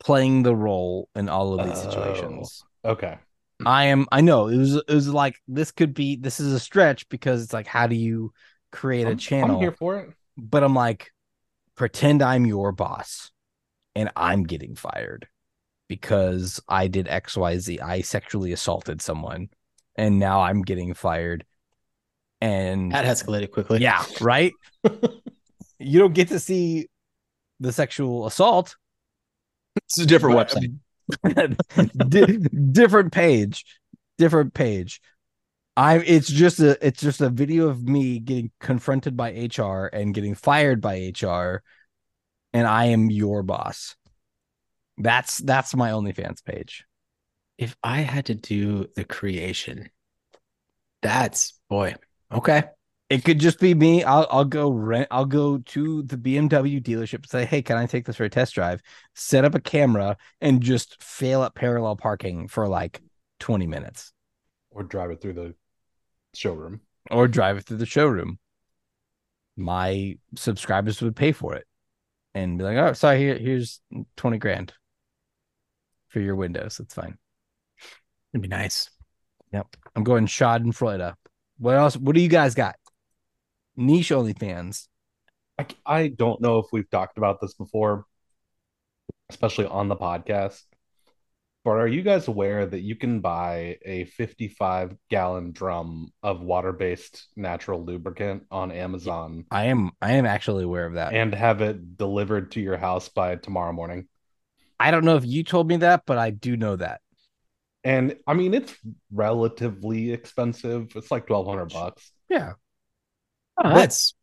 playing the role in all of these Oh. situations. Okay. I am. I know it was. It was like this could be. This is a stretch because it's like, how do you create a I'm- channel? I'm here for it. but I'm like, pretend I'm your boss and I'm getting fired because I did XYZ. I sexually assaulted someone and now I'm getting fired. And That escalated quickly. yeah, right? you don't get to see the sexual assault. it's a different but- website. Um, Di- different page. Different page. I it's just a it's just a video of me getting confronted by HR and getting fired by HR, and I am your boss. That's that's my OnlyFans page. If I had to do the creation, that's boy. Okay. It could just be me. I'll I'll go rent. I'll go to the BMW dealership and say, "Hey, can I take this for a test drive?" Set up a camera and just fail at parallel parking for like twenty minutes, Or drive it through the showroom. or drive it through the showroom. My subscribers would pay for it, and be like, "Oh, sorry, here here's twenty grand for your windows. That's fine." It'd be nice. Yep, I'm going Schadenfreude. What else? What do you guys got? Niche OnlyFans. I, I don't know if we've talked about this before, especially on the podcast. But are you guys aware that you can buy a 55 gallon drum of water based natural lubricant on Amazon I am I am actually aware of that. and have it delivered to your house by tomorrow morning? I don't know if you told me that, but I do know that. And I mean, it's relatively expensive. It's like 1200 bucks. Yeah, Oh, that's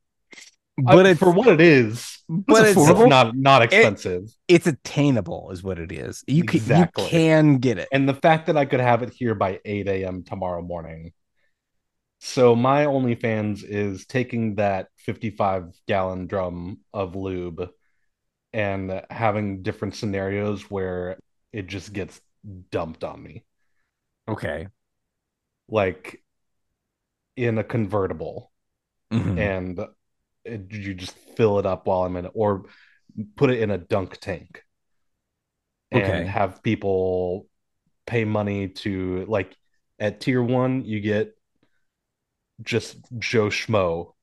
uh, but I- for what it is, but it's, it's not not expensive. it's attainable, is what it is. You can Exactly. you can get it. and the fact that I could have it here by 8 a.m. tomorrow morning. So my OnlyFans is taking that 55 gallon drum of lube and having different scenarios where it just gets dumped on me. Okay. Like in a convertible Mhm. and it, you just fill it up while I'm in it or put it in a dunk tank and Okay. have people pay money to like at tier one you get just Joe Schmo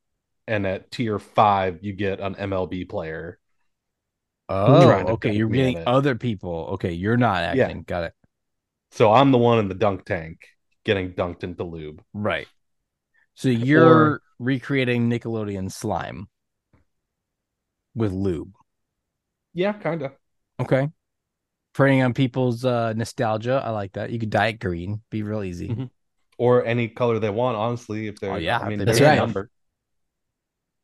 and at tier five you get an MLB player Oh, okay. You're getting it. other people. Okay, you're not Yeah. acting. Got it. so I'm the one in the dunk tank getting dunked into lube Right. So you're recreating Nickelodeon slime with lube. yeah kind of Okay. Preying on people's uh, nostalgia. I like that. You could dye it green. Be real easy. Mhm. or any color they want honestly if they're Oh, yeah, I mean if they they're a number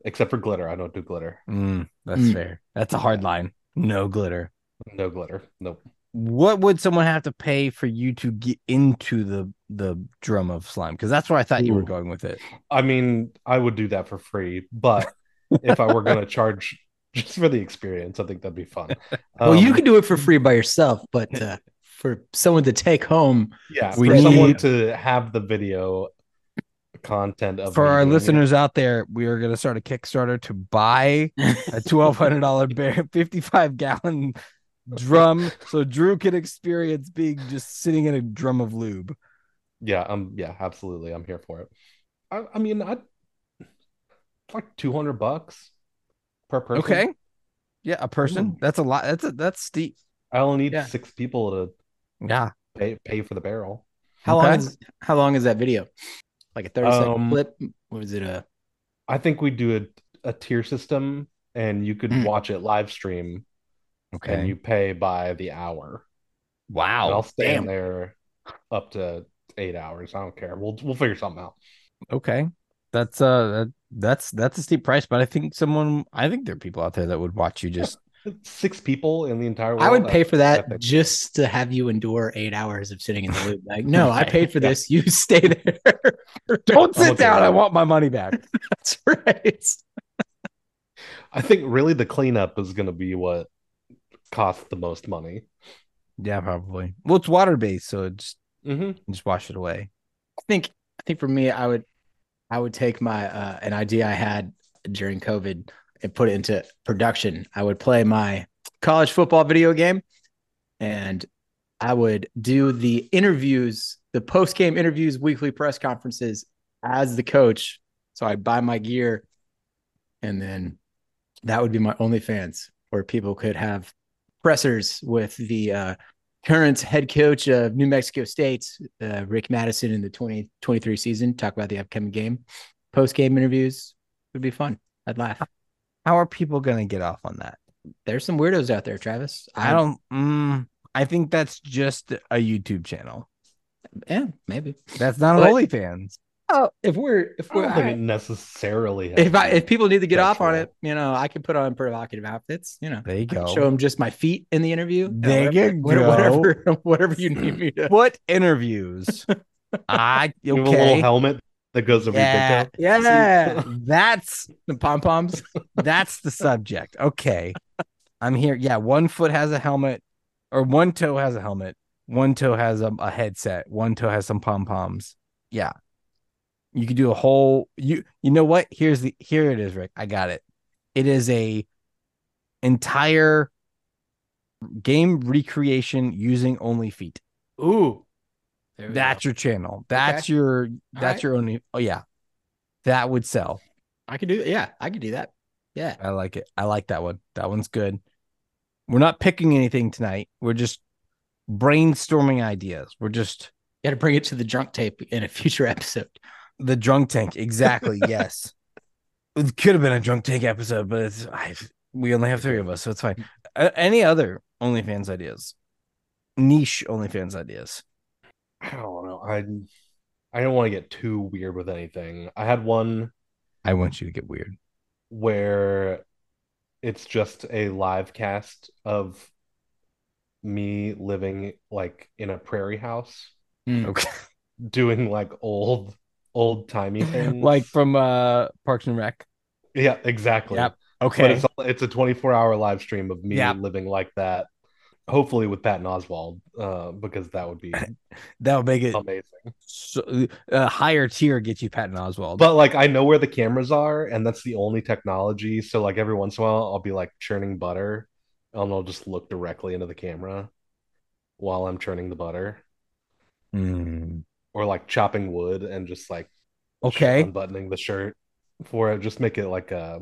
except for glitter I don't do glitter Mm, that's Mm. fair. That's a hard line. No glitter. no glitter nope What would someone have to pay for you to get into the the drum of slime? Because that's where I thought you were going with it. I mean, I would do that for free, but if I were going to charge just for the experience, I think that'd be fun. well, you Um, could do it for free by yourself, but uh, for someone to take home, yeah, We for someone need- to have the video content of For our listeners out there, we are going to start a Kickstarter to buy a twelve hundred dollar bear fifty five gallon drum, so Drew can experience being just sitting in a drum of lube. Yeah, um, yeah, absolutely, I'm here for it. I, I mean, I like two hundred bucks per person. Okay. Yeah, a person. That's a lot. That's a that's steep. I only need Yeah. six people to Yeah. pay pay for the barrel. how Okay. long is how long is that video? Like a 30 second Um, clip? What was it? uh, A I think we do a a tier system, and you could Mm. watch it live stream, Okay. and you pay by the hour. And wow. I'll stand damn. there up to eight hours. I don't care. We'll we'll figure something out. Okay. That's uh that, that's that's a steep price, but I think someone I think there are people out there that would watch you just Six people in the entire world. I would pay for that epic. just to have you endure eight hours of sitting in the loop. Like, no, I paid for this. You stay there. don't sit down. I want my money back. That's right. I think really the cleanup is going to be what costs the most money. yeah, probably. Well, it's water based, so it's Mm-hmm. just wash it away. I think I think for me, I would I would take my uh, an idea I had during COVID and put it into production. I would play my college football video game, and I would do the interviews, the post game interviews, weekly press conferences as the coach. So I'd buy my gear, and then that would be my OnlyFans, where people could have pressers with the uh, current head coach of New Mexico State, uh, Rick Mattison, in the 2023 season. Talk about the upcoming game. Post game interviews would be fun. I'd laugh. How are people gonna get off on that? There's some weirdos out there, Travis. I don't mm, I think that's just a YouTube channel. Yeah, maybe. That's not But- OnlyFans. Oh, if we're if we're don't think it necessarily. if I if people need to get off on it, you know, I can put on provocative outfits. You know, There you go. show them just my feet in the interview. There whatever, you go. Whatever, whatever you need me to. What interviews? I You have a little helmet that goes over Yeah. your. Yeah, That's the pom poms. that's the subject. Okay. I'm here. Yeah, one foot has a helmet, or one toe has a helmet. One toe has a, a headset. One toe has some pom poms. Yeah, you could do a whole. You you know what? Here's the here it is, Rick. I got it. It is a entire game recreation using only feet. Ooh, That's go. your channel. That's your that's right. your only. Oh yeah, that would sell. I could do. Yeah, I could do that. Yeah, I like it. I like that one. That one's good. We're not picking anything tonight. We're just brainstorming ideas. We're just got to bring it to the drunk tape in a future episode. The drunk tank. Exactly. yes. It could have been a drunk tank episode, but it's I, we only have three of us, so it's fine. Uh, any other OnlyFans ideas? Niche OnlyFans ideas. I don't know. I I don't want to get too weird with anything. I had one I want you to get weird. where it's just a live cast of me living like in a prairie house Okay. doing like old old timey things. like from uh Parks and Rec. yeah, exactly. Yep. But Okay. it's it's a 24 hour live stream of me Yep. living like that. Hopefully with Patton Oswalt, uh, because that would be that would make it amazing. so, uh, higher tier gets you Patton Oswalt. But like I know where the cameras are, and that's the only technology. So like every once in a while, I'll be like churning butter, and I'll just look directly into the camera while I'm churning the butter, Mm, or like chopping wood and just like okay. unbuttoning the shirt for it. Just make it like a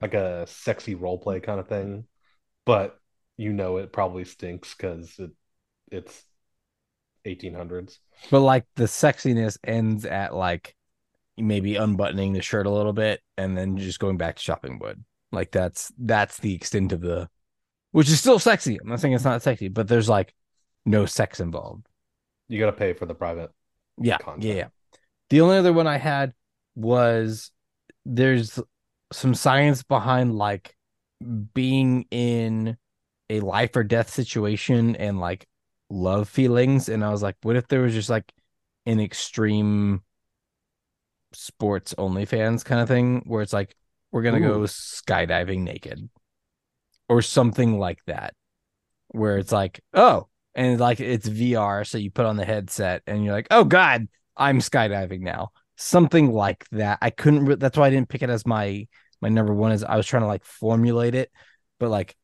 like a sexy role play kind of thing. Mm-hmm. But you know it probably stinks because it it's 1800s. But like the sexiness ends at like maybe unbuttoning the shirt a little bit and then just going back to chopping wood. Like that's that's the extent of the which is still sexy. I'm not saying it's not sexy, but there's like no sex involved. You got to pay for the private. Yeah. Content. Yeah. yeah. The only other one I had was there's some science behind like being in a life or death situation and like love feelings. And I was like, what if there was just like an extreme sports OnlyFans kind of thing where it's like, we're going to go skydiving naked or something like that, where it's like, oh, and like it's VR. So you put on the headset and you're like, oh God, I'm skydiving now. Something like that. I couldn't, re- that's why I didn't pick it as my, my number one is I was trying to like formulate it, but like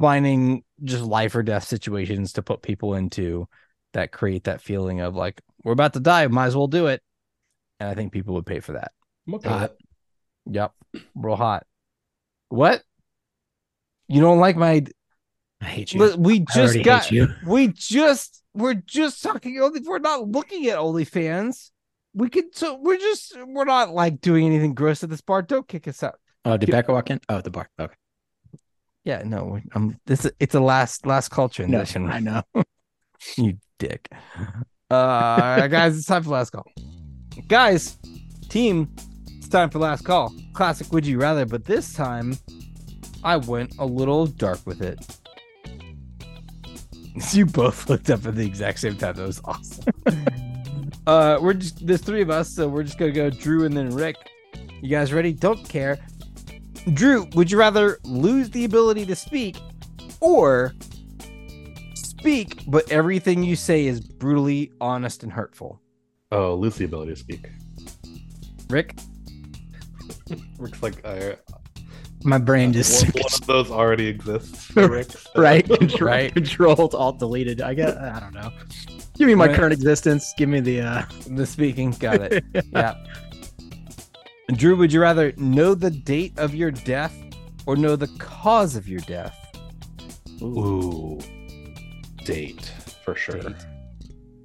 finding just life or death situations to put people into that create that feeling of like, we're about to die, might as well do it. And I think people would pay for that. Okay. Yep. Real hot. What? You don't like my I hate you. Look, we just got we just we're just talking only we're not looking at OnlyFans. We could so we're just we're not like doing anything gross at this bar. Don't kick us out. Oh, did Becca walk in? Oh, the bar. Okay. Yeah, no, we- um this it's a last last call No, transition. I know. you dick. Uh guys, it's time for last call. Guys, team, it's time for last call. Classic would you rather, but this time I went a little dark with it. You both looked up at the exact same time. That was awesome. uh we're just there's three of us, so we're just gonna go Drew and then Rick. You guys ready? Don't care. Drew, would you rather lose the ability to speak or speak, but everything you say is brutally honest and hurtful? Oh, lose the ability to speak. Rick? Rick's like I, My brain just one, one of those already exists. for right, Control, Right. controlled, alt deleted. I guess I don't know. Give me my Right. current existence. Give me the. uh The speaking, got it. yeah. Drew, would you rather know the date of your death or know the cause of your death? Ooh, date for sure. Date.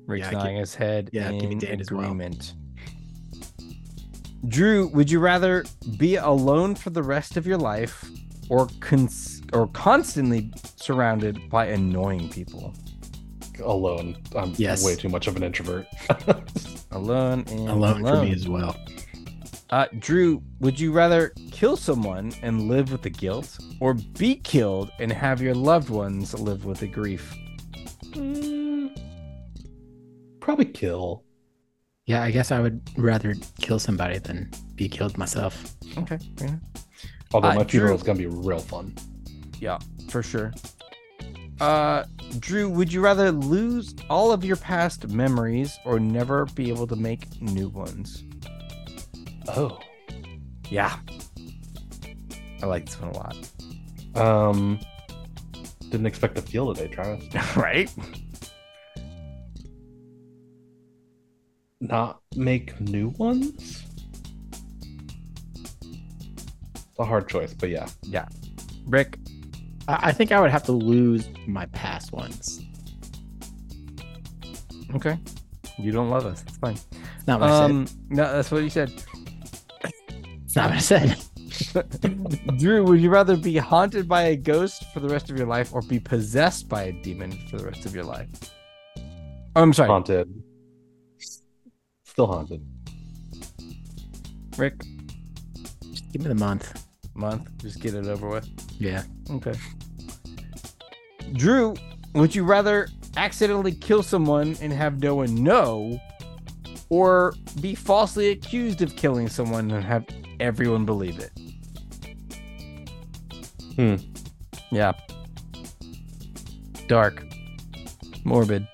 Rick's Yeah, nodding his head yeah, give me in date as well. Agreement. Drew, would you rather be alone for the rest of your life or cons- or constantly surrounded by annoying people? Alone, I'm Yes. way too much of an introvert. Alone and Alone alone. for me as well. Uh, Drew, would you rather kill someone and live with the guilt, or be killed and have your loved ones live with the grief? Mm, probably kill. Yeah, I guess I would rather kill somebody than be killed myself. Okay, fair enough. Although Uh, my funeral Drew- is gonna be real fun. yeah, for sure. Uh, Drew, would you rather lose all of your past memories or never be able to make new ones? Oh. Yeah, I like this one a lot. Um. Didn't expect to feel today, Travis. right? Not make new ones. It's a hard choice, but yeah. Yeah. Rick, I, I think I would have to lose my past ones. okay. You don't love us. It's fine. It's not what I said. Um, no, that's what you said. It's not what I said. Drew, would you rather be haunted by a ghost for the rest of your life or be possessed by a demon for the rest of your life? Oh, I'm sorry, Haunted. Still haunted. Rick. Just give me the month. Month, just get it over with. Yeah. Okay. Drew, would you rather accidentally kill someone and have no one know, or be falsely accused of killing someone and have everyone believe it? Hmm. Yeah. Dark. Morbid.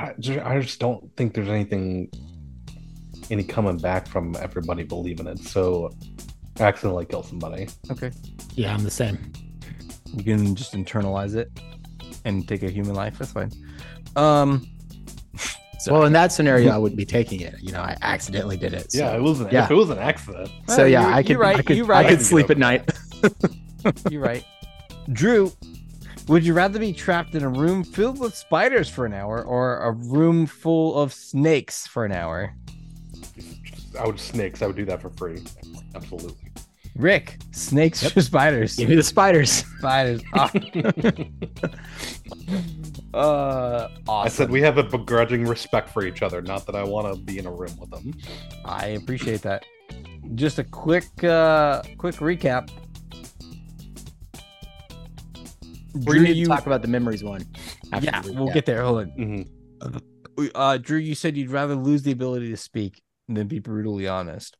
I just, I just don't think there's anything, any coming back from everybody believing it. So, accidentally kill somebody. Okay. Yeah, I'm the same. You can just internalize it and take a human life. That's fine. Um. So- Well, in that scenario, I would be taking it. You know, I accidentally did it. So. yeah, it was an, yeah. if it was an accident. So yeah, you're- I could, you're right, I could, you're right. I I could sleep at night. You're right. Drew, would you rather be trapped in a room filled with spiders for an hour or a room full of snakes for an hour? I would snakes. I would do that for free. Absolutely. Rick, snakes or spiders? Give me the spiders. Spiders. Ah. uh, awesome. I said we have a begrudging respect for each other. Not that I want to be in a room with them. I appreciate that. Just a quick, uh, quick recap. We're Drew, going to you, talk about the memories one. after yeah, we'll recap. get there. Hold on. hmm Uh, Drew, you said you'd rather lose the ability to speak than be brutally honest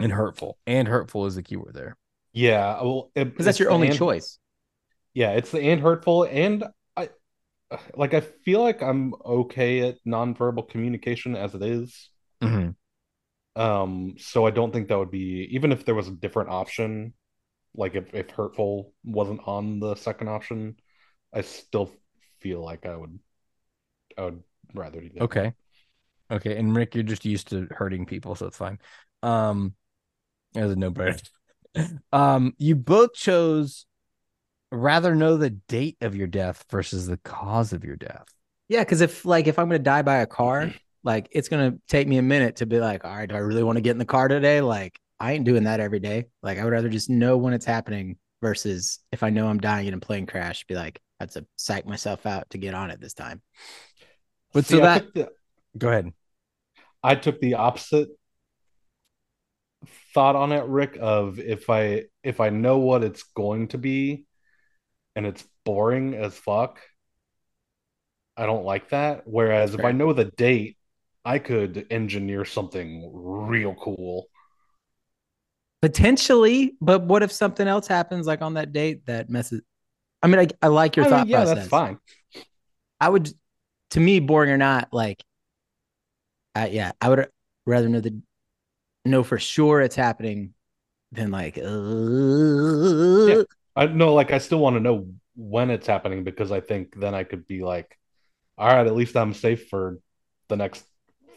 and hurtful. And hurtful is the keyword there. Yeah, well, it, because that's your only and- choice. Yeah, it's the and hurtful, and I like. I feel like I'm okay at nonverbal communication as it is. Mm-hmm. Um, so I don't think that would be even if there was a different option, like if if hurtful wasn't on the second option, I still feel like I would I would rather do that. Okay. Okay. And Rick, you're just used to hurting people, so it's fine. Um, as a no brainer. um, you both chose rather know the date of your death versus the cause of your death. Yeah, because if like if I'm gonna die by a car, like it's gonna take me a minute to be like, all right, do I really want to get in the car today? Like I ain't doing that every day. Like I would rather just know when it's happening versus if I know I'm dying in a plane crash, be like, I have to psych myself out to get on it this time. But See, so that the, go ahead. I took the opposite thought on it, Rick, of if I if I know what it's going to be and it's boring as fuck, I don't like that. Whereas if I know the date, I could engineer something real cool. Potentially, but what if something else happens like on that date that messes? I mean, I, I like your I mean, thought yeah, process. that's fine. I would, to me, boring or not, like, I yeah, I would rather know the know for sure it's happening than like, uh, I know, like, I still want to know when it's happening because I think then I could be like, all right, at least I'm safe for the next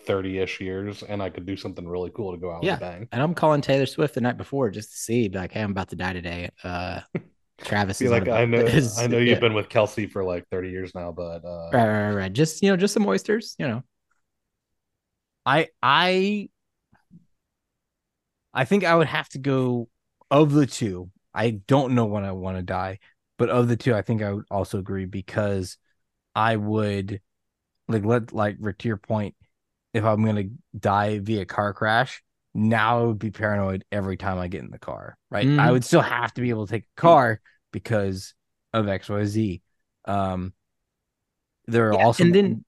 30 ish years and I could do something really cool to go out Yeah. with a bang. and I'm calling Taylor Swift the night before just to see, like, hey, I'm about to die today. Uh, Travis is like, on a- I know, is- I know you've been with Kelsey for like 30 years now, but uh, right, right, right, right. Just you know, just some oysters, you know. I I I think I would have to go of the two. I don't know when I want to die, but of the two, I think I would also agree because I would like let like Rick to your point, if I'm gonna die via car crash, now I would be paranoid every time I get in the car. Right. I Mhm. would still have to be able to take a car because of XYZ. Um there are Yeah, also and then-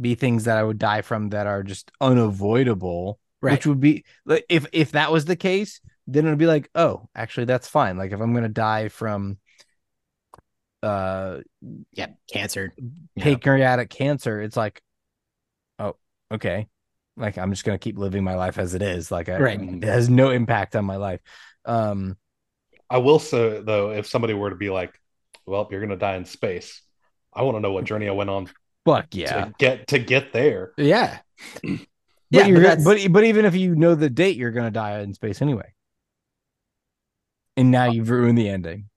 be things that I would die from that are just unavoidable. Right. Which would be like if if that was the case, then it'd be like, oh, actually that's fine. Like if I'm gonna die from uh Yeah, cancer. Yeah. pancreatic cancer, it's like, okay. Like I'm just gonna keep living my life as it is. Like I, Right. it has no impact on my life. Um, I will say though, if somebody were to be like, "Well, you're gonna die in space," I want to know what journey I went on fuck yeah. to get to get there. Yeah. But Yeah, you're but but but even if you know the date, you're gonna die in space anyway. And now you've ruined the ending.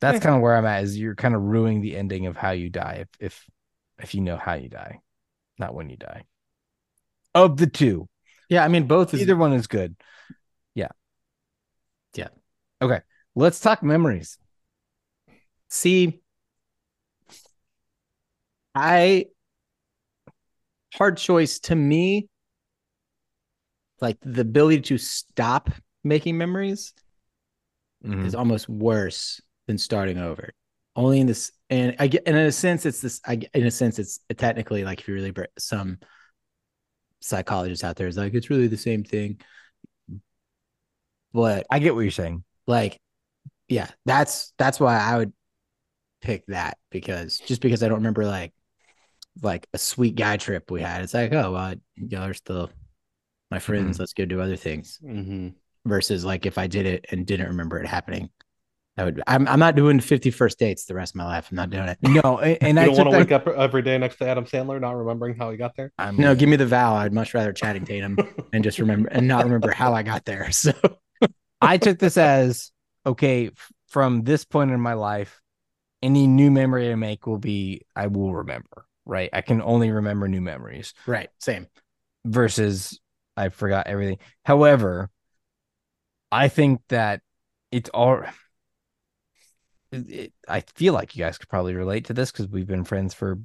That's kind of where I'm at. Is you're kind of ruining the ending of how you die if if if you know how you die, not when you die. Of the two, Yeah, I mean both is either one is good. Yeah. Yeah. Okay. Let's talk memories. See, I hard choice to me. Like the ability to stop making memories Mhm. is almost worse than starting over. Only in this, and I get, and in a sense, it's this. I get- in a sense, it's technically like if you really br- some psychologists out there is like it's really the same thing. But I get what you're saying. like yeah that's that's why i would pick that because just because i don't remember like like a sweet guy trip we had it's like oh well y'all are still my friends let's go do other things Mm-hmm. versus like if i did it and didn't remember it happening i would i'm, I'm not doing 50 first dates the rest of my life i'm not doing it No, and, and You I don't want to wake up every day next to Adam Sandler, not remembering how he got there. I'm, no give me the vow i'd much rather Channing Tatum and just remember and not remember how i got there so I took this as okay from this point in my life. Any new memory I make will be I will remember. Right, I can only remember new memories. right same versus I forgot everything. However, I think that it's all. It- I feel like you guys could probably relate to this because we've been friends for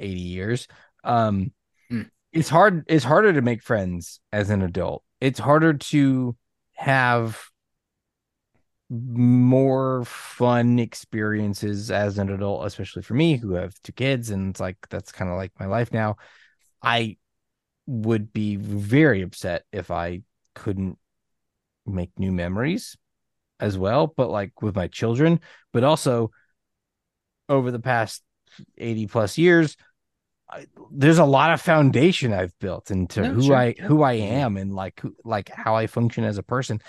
eighty years. Um, Hmm. it's hard. It's harder to make friends as an adult. It's harder to have more fun experiences as an adult, especially for me who have two kids, and it's like that's kind of like my life now. I would be very upset if I couldn't make new memories as well, but like with my children, but also over the past 80 plus years, I, there's a lot of foundation I've built into No, who sure, I who I am and like who, like how I function as a person,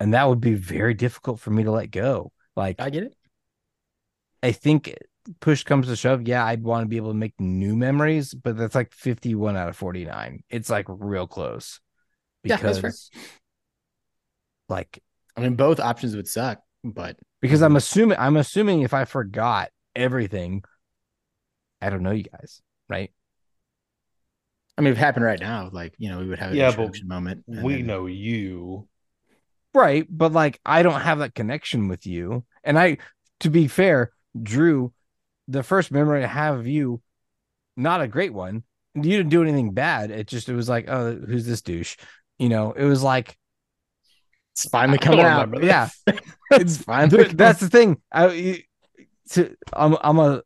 and that would be very difficult for me to let go. Like i get it I think push comes to shove, yeah, I'd want to be able to make new memories, but that's like 51 out of 49. It's like real close. Yeah, Because fair. like i mean both options would suck but because I'm assuming I'm assuming if I forgot everything, I don't know you guys, right? I mean, if it happened right now, like you know, we would have an Yeah, but introduction moment. We then- know you. Right. But like I don't have that connection with you. And I to be fair, Drew, the first memory I have of you, not a great one. You didn't do anything bad. It just it was like, oh, who's this douche? You know, it was like It's finally coming out. yeah. it's finally. Th- that's the thing. I you- to I'm I'm a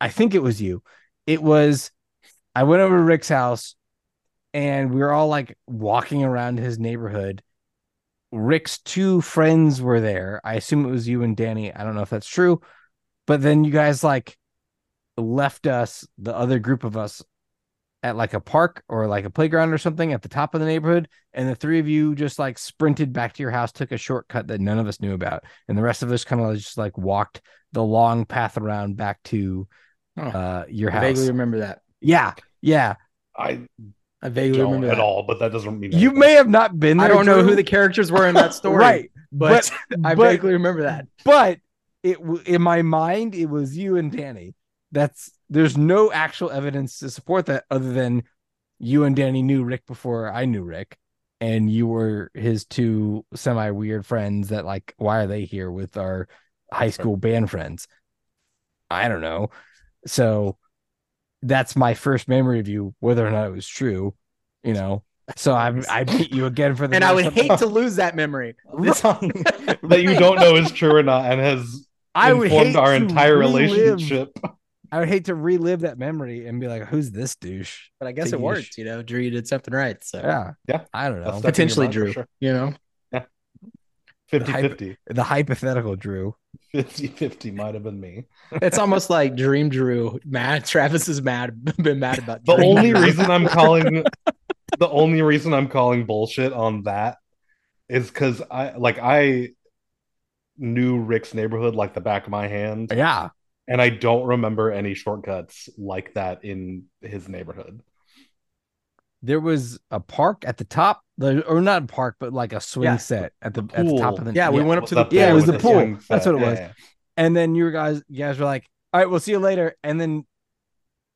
I think it was you. It was I went over to Rick's house and we were all like walking around his neighborhood. Rick's two friends were there. I assume it was you and Danny. I don't know if that's true. But then you guys like left us, the other group of us, at like a park or like a playground or something at the top of the neighborhood. And the three of you just like sprinted back to your house, took a shortcut that none of us knew about. And the rest of us kind of just like walked the long path around back to Oh, uh your I house. vaguely remember that. Yeah. Yeah. I I vaguely don't remember at that. all, but that doesn't mean You anything. may have not been there. I don't know who the characters were in that story, Right. But, But I but- vaguely remember that. but it in my mind it was you and Danny. That's there's no actual evidence to support that other than you and Danny knew Rick before I knew Rick and you were his two semi weird friends that like why are they here with our high school band friends? I don't know. So that's my first memory of you, whether or not it was true. You know, so I I beat you again for the. And I would hate one. to lose that memory. This- that you don't know is true or not, and has I would informed hate our entire relive- relationship. I would hate to relive that memory and be like, "Who's this douche?" but I guess Take it worked. sh- You know, Drew, you did something right. So Yeah, Yeah. I don't know. That's stuck in your potentially Drew. sure. You know, 50 hype- 50. the hypothetical Drew. 50 50 might have been me. it's almost like Dream Drew. Mad Travis is mad. Been mad about The Dream only Drew. reason I'm calling the only reason I'm calling bullshit on that is because I like I knew Rick's neighborhood like the back of my hand, Yeah, and I don't remember any shortcuts like that in his neighborhood. there was a park at the top, or not a park, but like a swing Yeah. set at the, The at the top of the. Yeah, we went up to the Up Yeah, it was with the pool. swing That's what it was. Yeah, yeah. And then you guys, you guys were like, "All right, we'll see you later." And then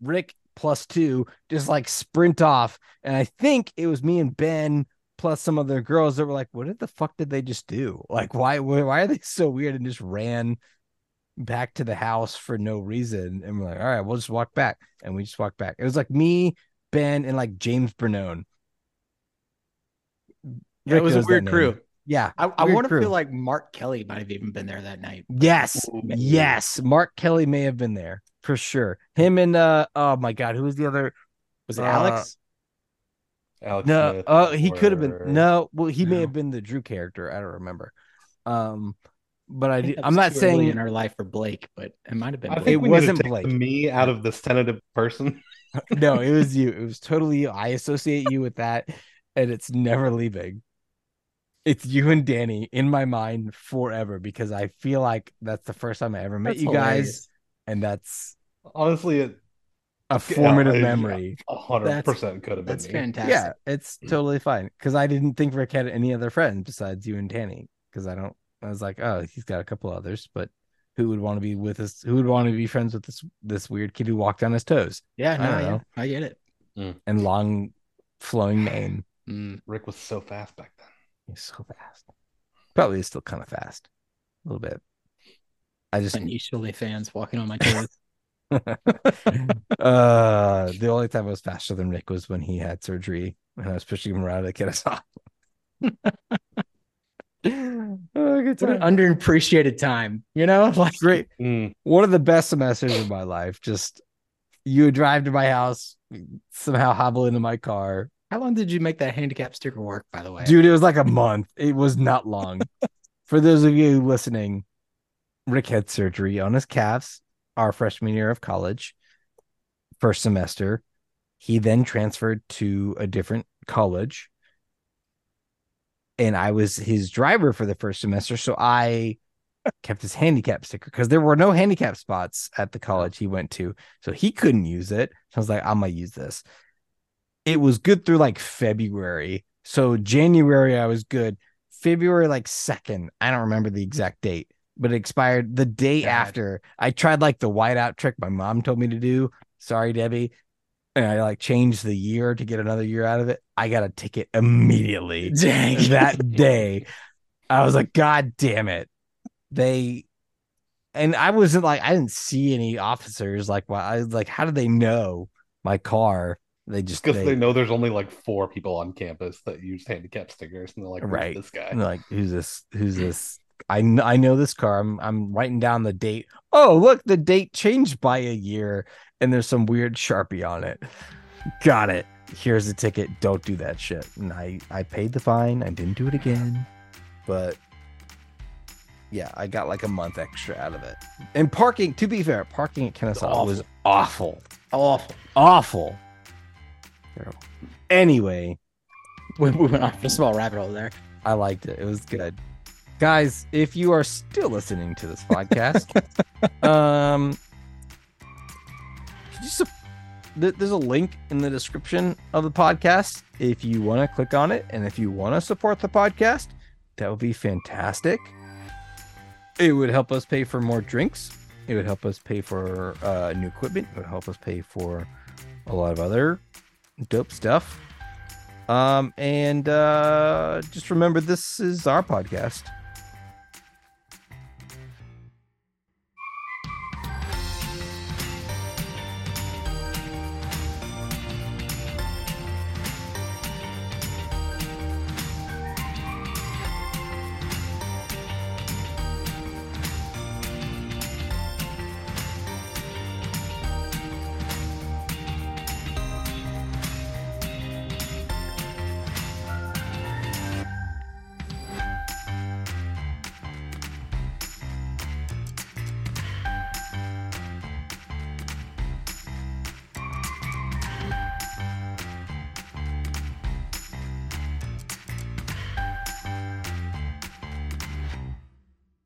Rick plus two just like sprint off, and I think it was me and Ben plus some other girls that were like, "What did the fuck did they just do? Like, why why why are they so weird?" And just ran back to the house for no reason. And we're like, "All right, we'll just walk back," and we just walked back. It was like me, Ben, and like James Bernone. Yeah, it was a knows that weird name. crew. Yeah, I, I want to feel like Mark Kelly might have even been there that night. Yes, Ooh. yes. Mark Kelly may have been there for sure. Him and uh oh my god, who was the other? Was it Uh, Alex? Alex No, Smith uh he could have been no. Well, he may have been the Drew character. I don't remember. Um, but I, I think did, that I'm not saying in our life for Blake, but it might have been. I Blake. think It we need to wasn't take Blake. me out of this tentative person. no. It was you. It was totally you. I associate you with that, and it's never leaving. It's you and Danny in my mind forever because I feel like that's the first time I ever met That's you guys, and that's Honestly, it a formative yeah, memory. a hundred percent could have been That's me. fantastic. Yeah, it's totally fine because I didn't think Rick had any other friends besides you and Danny. Because I don't, I was like, oh, he's got a couple others, but who would want to be with us? Who would want to be friends with this this weird kid who walked on his toes Yeah, I no, don't yeah. I get it. and long flowing mane? Mm. Rick was so fast back then. He's so fast. Probably is still kind of fast, a little bit. I just, Unusually fans walking on my toes. uh, the only time I was faster than Rick was when he had surgery and I was pushing him around to get us off. oh, good It's an underappreciated time, you know? Like Great. Mm, one of the best semesters of my life. Just you would drive to my house, somehow hobble into my car. how long did you make that handicap sticker work, by the way? Dude, it was like a month. It was not long. For those of you listening, Rick had surgery on his calves our freshman year of college, first semester. He then transferred to a different college. And I was his driver for the first semester. So I kept his handicap sticker because there were no handicap spots at the college he went to. So he couldn't use it. So I was like, I'm going to use this. It was good through like February. So January, I was good. February, like 2nd, I don't remember the exact date, but it expired the day God. after. I tried like the whiteout trick my mom told me to do. Sorry, Debbie. And I like changed the year to get another year out of it. I got a ticket immediately Dang. that day. I was like, God damn it. They and I wasn't like I didn't see any officers like why I was like, how did they know my car? They just because they, they know there's only like four people on campus that use handicap stickers, and they're like, "Who's Right. this guy." like, who's this? Who's this? I I know this car. I'm I'm writing down the date. Oh, look, the date changed by a year, and there's some weird sharpie on it. Got it. Here's the ticket. Don't do that shit. And I I paid the fine. I didn't do it again, but yeah, I got like a month extra out of it. And parking, to be fair, parking at Kennesaw was awful, awful. awful. Terrible. Anyway, We, we went off a small rabbit hole there. I liked it. It was good. Guys, if you are still listening to this podcast, um there's a link in the description of the podcast if you want to click on it and if you want to support the podcast, that would be fantastic. It would help us pay for more drinks. It would help us pay for uh, new equipment. It would help us pay for a lot of other dope stuff. Um, and uh, just remember, this is our podcast.